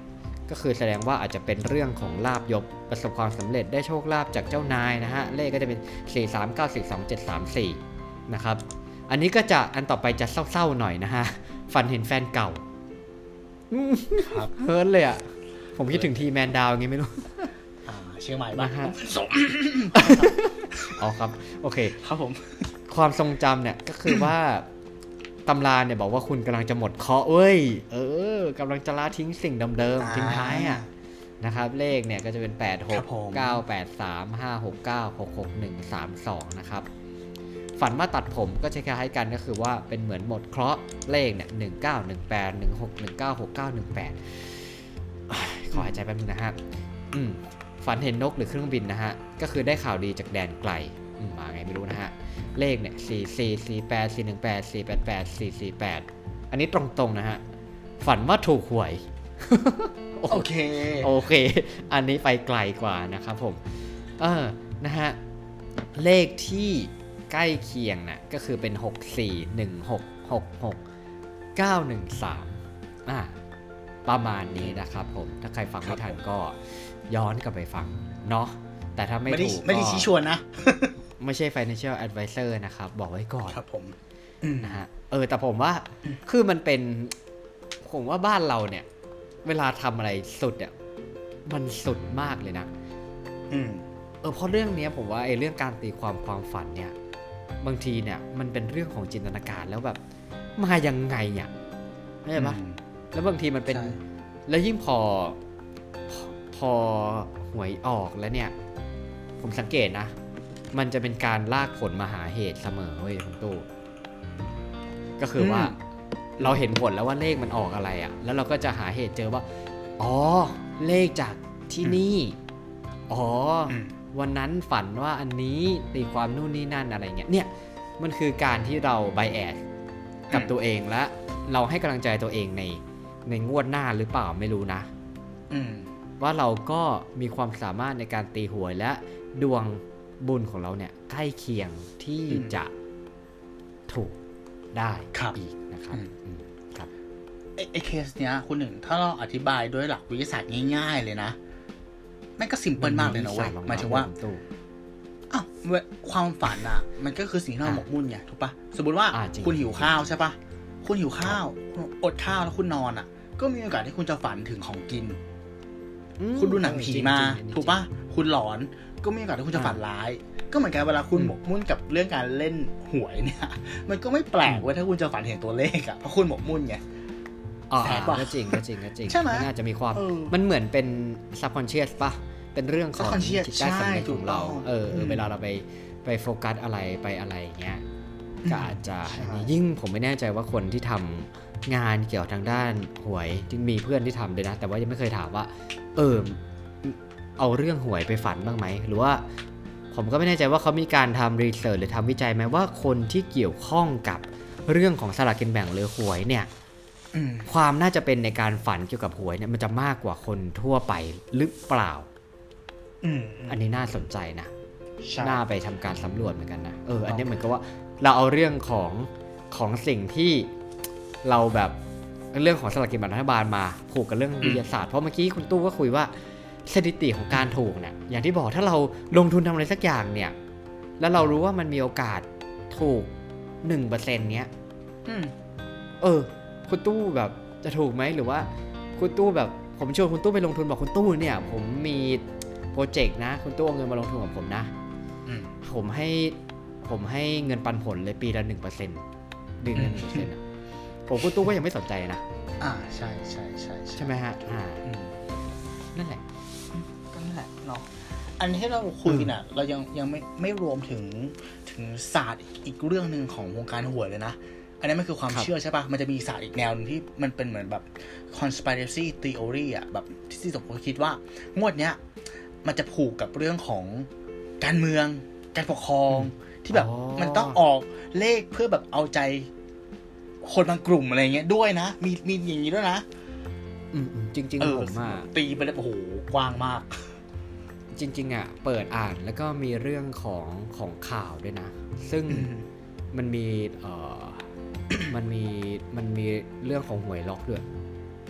ก็คือแสดงว่าอาจจะเป็นเรื่องของลาบยศประสบความสำเร็จได้โชคลาภจากเจ้านายนะฮะเลขก็จะเป็น 4 3 9 4 2 7 3 4 นะครับ อันนี้ก็จะอันต่อไปจะเศร้าๆหน่อยนะฮะฝันเห็นแฟนเก่าอืมครับเฮิร์ตเลยอะ ผมคิดถึงทีแมนดาวไงไม่รู้อ่าเชียงใหม่บ้างนะฮะสมอ๋อครับ โอเค ครับผม ความทรงจำเนี่ยก็คือว่า ตำราเนี่ยบอกว่าคุณกำลังจะหมดเคราะห์เว้ย เออกำลังจะละทิ้งสิ่งเดิมๆทิ้งท้ายอะนะครับ เลขเนี่ยก็จะเป็น8ครับผม6 9 8 3 5 6 9 6 6 1 3 2 นะครับ ฝันว่าตัดผมก็จะคล้ายๆกันก็คือว่าเป็นเหมือนหมดเคราะห์เลขเนี่ยหนึ่งเก้าหนึ่งแปดหนึ่งหกหนึ่งเก้าหกเก้าหนึ่งแปดขอหายใจแป๊บนึงนะฮะอืมฝันเห็นนกหรือเครื่องบินนะฮะ ก็คือได้ข่าวดีจากแดนไกลอื มมาไงไม่รู้นะฮะ เลขเนี่ยสี่สี่สี่แปดสี่หนึ่งแปดสี่แปดแปดสี่สี่แปดอันนี้ตรงๆนะฮะ ฝันว่าถูกหวย โอเค โอเค อันนี้ไปไกลกว่านะครับผม เออ นะฮะ เลขที่ใกล้เคียงนะ่ะก็คือเป็น 6 4 1 6 6 6 9 1 3อ่าประมาณนี้นะครับผม ถ้าใครฟังไม่ทันก็ย้อนกลับไปฟัง เนาะแต่ถ้าไม่ไม่ได้ถูกไม่ได้ก็ชี้ชวนนะ ไม่ใช่ financial advisor นะครับ บอกไว้ก่อนครับผมอืมนะฮะเออแต่ผมว่าคือมันเป็น ผมว่าบ้านเราเนี่ย เวลาทำอะไรสุดอะมันสุดมากเลยนะอืมเออเพราะเรื่องเนี้ยผมว่าไอ้เรื่องการตีความความฝันเนี่ย บางทีเนี่ย มันเป็นเรื่องของจินตนาการแล้วแบบ มายังไงอะเข้าใจปะแล้วบางทีมันเป็นใช่แล้วยิ่งพอพอ พอหวยออกแล้วเนี่ย ผมสังเกตนะ มันจะเป็นการลากผลมาหาเหตุเสมอเว้ยคุณตู้ก็คือว่าอืมเราเห็นผลแล้วว่าเลขมันออกอะไรอะ่ะ แล้วเราก็จะหาเหตุเจอว่า อ๋อ เลขจากที่นี่ อ๋ออมวันนั้นฝันว่าอันนี้ตีความนู่นนี่นั่นอะไรเงี้ย เนี่ย มันคือการที่เราไบแอดกับตัวเองและ เราให้กำลังใจตัวเองในในงวดหน้าหรือเปล่าไม่รู้นะอืมว่าเราก็มีความสามารถในการตีหวยและดวง บุญของเราเนี่ยใกล้เคียงที่อืมจะถูกได้ครับอีกนะครับอืมอืมครับไอ้ไอ้เคสเนี้ยคุณหนึ่งถ้าเราอธิบายด้วยหลักวิทยาศาสตร์ง่าย ๆ เลยนะแม่งก็ซิมเพิลมากเลยนะเว้ยหมายถึงว่าตู้อ้าวเวความฝันอะ มันก็คือสิ่งที่เราอะหมกมุ่นไงถูกปะสมมติว่าอะจริงคุณหิวข้าวใช่ปะคุณหิวข้าวคุณอดข้าวแล้วคุณนอนอะ ก็มีโอกาสที่คุณจะฝันถึงของกินอืม คุณดูหนังผีจริมาจริงอันนี้ถูกปะคุณหลอนก็มีโอกาสที่คุณจะอะฝันร้าย ก็เหมือนกันเวลาคุณอืมหมกมุ่นกับเรื่องการเล่นหวยเนี่ย มันก็ไม่แปลกเว้ยถ้าคุณจะฝันเห็นตัวเลขอะเพราะคุณหมกมุ่นไงอ๋อแปลกปะก็จริงก็จริงก็จริงใช่ไหมนน่าจะมีความเออมันเหมือนเป็น subconscious ปะเป็นเรื่องของ subconscious จิตใต้สำนึกใช่ถูขกองเราต้องเออเออมเวลาเราไปไปโฟกัสอะไรไปอะไรอย่างเงี้ยก็อาจจะใช่อันนี้ยิ่งผมไม่แน่ใจว่าคนที่ทำ งานเกี่ยวทางด้านหวยที่มีเพื่อนที่ทำด้วยนะ แต่ว่ายังไม่เคยถามว่า เออเอาเรื่องหวยไปฝันบ้างไหม หรือว่าผมก็ไม่แน่ใจว่าเขามีการทำรีเสิร์ชหรือทำวิจัยไหมว่าคนที่เกี่ยวข้องกับเรื่องของสลากกินแบ่งหรือหวยเนี่ยอืมความน่าจะเป็นในการฝันเกี่ยวกับหวยเนี่ยมันจะมากกว่าคนทั่วไปหรือเปล่าอืมอันนี้น่าสนใจนะใช่น่าไปทำการสำรวจเหมือนกันนะเอออันนี้เหมือนกับว่าเราเอาเรื่องของของสิ่งที่ เราแบบเรื่องของสลากกินแบ่งรัฐบาลมาผูกกับเรื่องวิทยาศาสตร์เพราะเมื่อกี้คุณตู้ก็คุยว่าสถิติของการถูกเนี่ยอย่างที่บอกถ้าเราลงทุนทำอะไรสักอย่างเนี่ย แล้วเรารู้ว่ามันมีโอกาสถูกหนึ่งเปอร์เซ็นต์เนี้ยอืมเออ คุณตู้แบบจะถูกไหมหรือว่า คุณตู้แบบผมชวนคุณตู้ไปลงทุนบอกคุณตู้เนี่ย ผมมีโปรเจกต์นะ คุณตู้เอาเงินมาลงทุนกับผมนะอืมผมให้ผมให้เงินปันผลเลยปีละหนึ่งเปอร์เซ็นต์เดือนละหนึ่งเปอร์เซ็นต์ ผมคุณตู้ก็ยังไม่สนใจนะ อ่าใช่ใช่ใช่ใช่ไหมฮะอ่าอืมนั่นแหละก็นั่นแหละเนาะอันที่เราคุยน่ะ เรายังยังไม่ไม่รวมถึงถึงศาสตร์อีกอีกเรื่องหนึ่งของวงการหวยเลยนะอันนี้มันคือความครับเชื่อใช่ปะมันจะมีศาสตร์อีกแนวหนึงที่มันเป็นเหมือนแบบ conspiracy theory อะ แบบที่สมมติคิดว่างวดเนี้ย มันจะผูกกับเรื่องของการเมือง การปกครอง ที่แบบอ๋อมันต้องออกเลขเพื่อแบบเอาใจ คนบางกลุ่มอะไรเงี้ยด้วยนะ มีมีอย่างนี้ด้วยนะอืมอืมจริงเอๆอผมอะตีไปเลยโอ้โหกว้างมาก จริง ๆ อะ เปิดอ่านแล้วก็มีเรื่องของของข่าวด้วยนะ ซึ่งอืมมันมีเอ่อมันมีมันมีเรื่องของหวยล็อกด้วย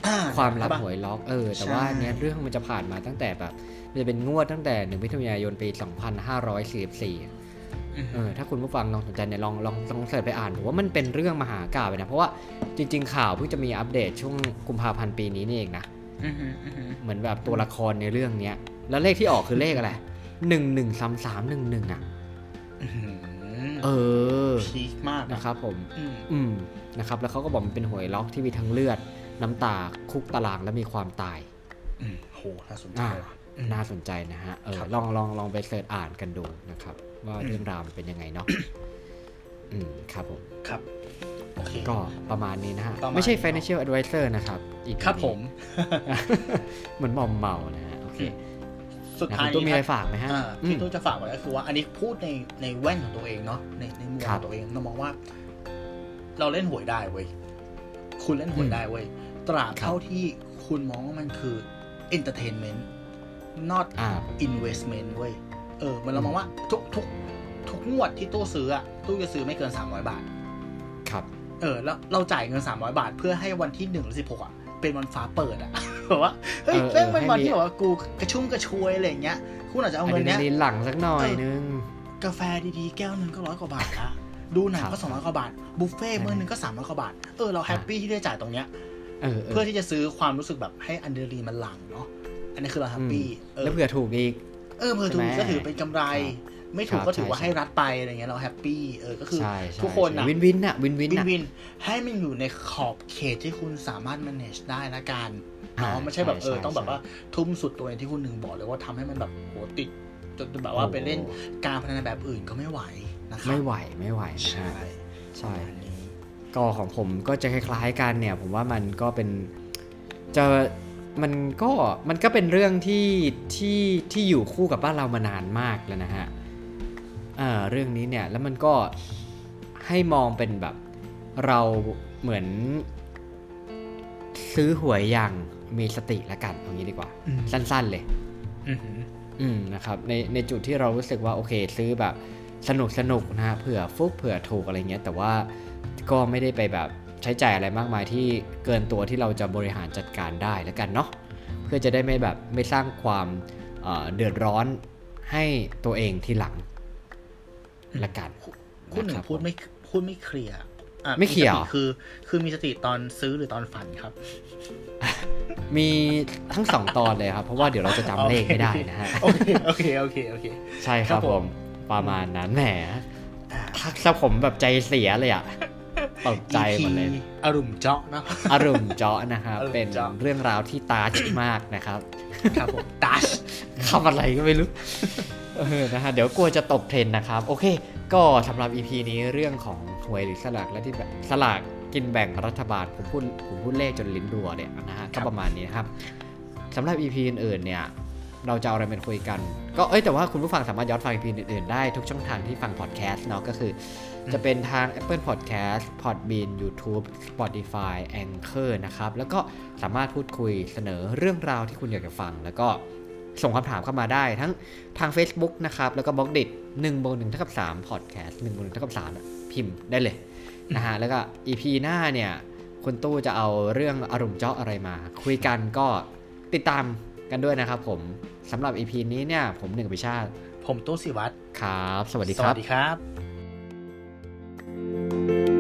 อ่ความลับใช่ปะหวยล็อกเออ แต่ใช่ว่าเนี้ยเรื่องมันจะผ่านมาตั้งแต่แบบ มันจะเป็นงวดตั้งแต่หนึ่งมิถุนายนปี2544อืม เออถ้าคุณผู้ฟังลองสนใจเนี่ยลองลองลองเสิร์ชไปอ่านผมว่ามันเป็นเรื่องมหากาพย์เลยนะ เพราะว่าจริง ๆ ข่าวเพิ่งจะมีอัปเดตช่วงกุมภาพันธ์ปีนี้นี่เองนะอืมอืมอืมเหมือนแบบตัวละครในเรื่องเนี้ย แล้วเลขที่ออกคือเลขอะไรหนึ่งหนึ่งสามสามหนึ่งหนึ่งอะอืมเออพีคมากนะครับผมอืมอืมนะครับ แล้วเขาก็บอกมันเป็นหวยล็อกที่มีทั้งเลือด น้ำตาคุกตารางและมีความตายอืมโหน่าสนใจอ่าว่ะอืมน่าสนใจนะฮะเออครับลองลองลองไปเสิร์ชอ่านกันดูนะครับ ว่าเรื่องราวมันเป็นยังไงเนาะอืมครับผมครับโอเคก็ประมาณนี้นะฮะประมาณไม่ใช่นี้เนอะ financial advisor นะครับ อีกครับผม เหมือนมอมเมานะฮะ โอเค สุดนะท้ายคุณตู้มีอะไรนี้ฝากไหมฮะอ่าอืที่มตู้จะฝากไว้ก็คือว่าอันนี้พูดในในแว่นของตัวเองเนาะในในมุมครัขบองตัวเองเรามองว่า เราเล่นหวยได้เว้ย คุณเล่นหวยอืมได้เว้ย ตราบครับเท่าที่คุณมองว่ามันคือ entertainment not อ่า investment เว้ย เออมันเรามองว่าทุกทุกทุกงวดที่ตู้ซื้ออะตู้จะซื้อไม่เกิน300บาท ครับ เออ แล้วเราจ่ายเงิน300บาท เพื่อให้วันที่1หรือ16อะเป็นวันฟ้าเปิดอะแบบว่าเฮ้ยเออแม่งเป็นวันให้มีที่แบบว่ากูกระชุ่มกระชวยอะไรอย่างเงี้ยคุณอาจจะเอาอะเงิดนรีเนี้นายลีนหลังสักหน่อยนึงกาแฟดีๆแก้วหนึ่งก็ร้อยกว่าบาทละดูหนังครัก็บสองร้อยกว่าบาทบุฟเฟ่ต์ใช่มื้อหนึงก็สามร้อยกว่าบาทเออเราแฮปปี้ที่ได้จ่ายตรงเนี้ยเออเอเพื่ออที่จะซื้อความรู้สึกแบบให้อันเดอรีนมันหลังเนาะอันนี้คือเรา happy เออแล้วเผื่อถูกอีก เออเผื่อถูกก็ถือเป็นกำไร ไม่ถูกก็ถือว่าให้รัฐไปอะไรเงี้ยเรา happy เออก็คือทุกคนอะ win win อะ win win win นะ winให้มันอยู่ในขอบเขตที่คุณสามารถ manage ได้ละกันอ่าเนาะไม่ใช่แบบเออต้องแบบว่าทุ่มสุดตัวเองที่คุณหนึ่งบอกเลยว่าทำให้มันแบบโหติดจนแบบว่าไปเล่นการพนันแบบอื่นก็ไม่ไหวนะครับไม่ไหวไม่ไหวใช่ใช่ก็ของผมก็จะคล้ายๆกันเนี่ย ผมว่ามันก็เป็นจะ มันก็มันก็เป็นเรื่องที่ที่ที่อยู่คู่กับบ้านเรามานานมากแล้วนะฮะเอ่อเรื่องนี้เนี่ยแล้วมันก็ให้มองเป็นแบบเราเหมือน ซื้อหวยอย่างมีสติละกันเอางี้ดีกว่าอืมสั้น ๆเลยอือหืออืมนะครับในในจุดที่เรารู้สึกว่าโอเค ซื้อแบบสนุกสนุกนะฮะเผื่อฟุกเผื่อถูกอะไรเงี้ย แต่ว่าก็ไม่ได้ไปแบบ ใช้จ่ายอะไรมากมายที่เกินตัวที่เราจะบริหารจัดการได้แล้วกันเนาะเพื่อจะได้ไม่แบบไม่สร้างความเอ่อเดือดร้อนให้ตัวเองทีหลังละกันคุณหนึ่นะงรับพูดไม่พูดไม่เคลียร์อะไม่เคลียร์สติคือ คือมีสติตอนซื้อหรือตอนฝันครับ มีทั้งสองตอนเลยครับ เพราะว่าเดี๋ยวเราจะจำเลขไม่ได้นะฮะโอเคโอเคโอเคโอเค ใช่คครัรับบผผมมประมาณนั้นแหมทักซะผมแบบใจเสียเลยอะ ตกใจหมดเลย EP อารมณ์เจาะเนอะอารมณ์เจาะนะครับอารมณ์เป็นเจาะเรื่องราวที่ตาชมากนะครับ ครับผมดัชคำอะไรก็ไม่รู้เออนะฮะเดี๋ยวกลัวจะตกเทรนด์นะครับ โอเค ก็สำหรับ EP นี้เรื่องของหวยหรือสลากและที่แบบสลากกินแบ่งรัฐบาลผมพูดผมพูดเลขจนลิ้นรัวเนี่ยนะฮะก็ประมาณนี้นะครับสำหรับ EP อื่นๆเนี่ยเราจะเอาอะไรมาคุยกัน ก็เอ้ยแต่ว่าคุณผู้ฟังสามารถย้อนฟัง EP อื่นๆได้ทุกช่องทางที่ฟังพอดแคสต์เนาะก็คือ จะเป็นทาง Apple Podcast Podbean YouTube Spotify Anchor นะครับ แล้วก็สามารถพูดคุยเสนอเรื่องราวที่คุณอยากจะฟัง แล้วก็ส่งคำถามเข้ามาได้ทั้งทาง Facebook นะครับ แล้วก็บล็อกดิ1บวก1เท่ากับ3 Podcast 1บวก1เท่ากับ3อะพิมพ์ได้เลยนะฮะแล้วก็ EP หน้าเนี่ยคุณตู้จะเอาเรื่องอารมณ์เจาะอะไรมา คุยกันก็ติดตามกันด้วยนะครับผมสำหรับ EP นี้เนี่ย ผมหนึ่งพิชาติ ผมตู้สิวัตรครับ สวัสดีสครัวับสดีครับ Música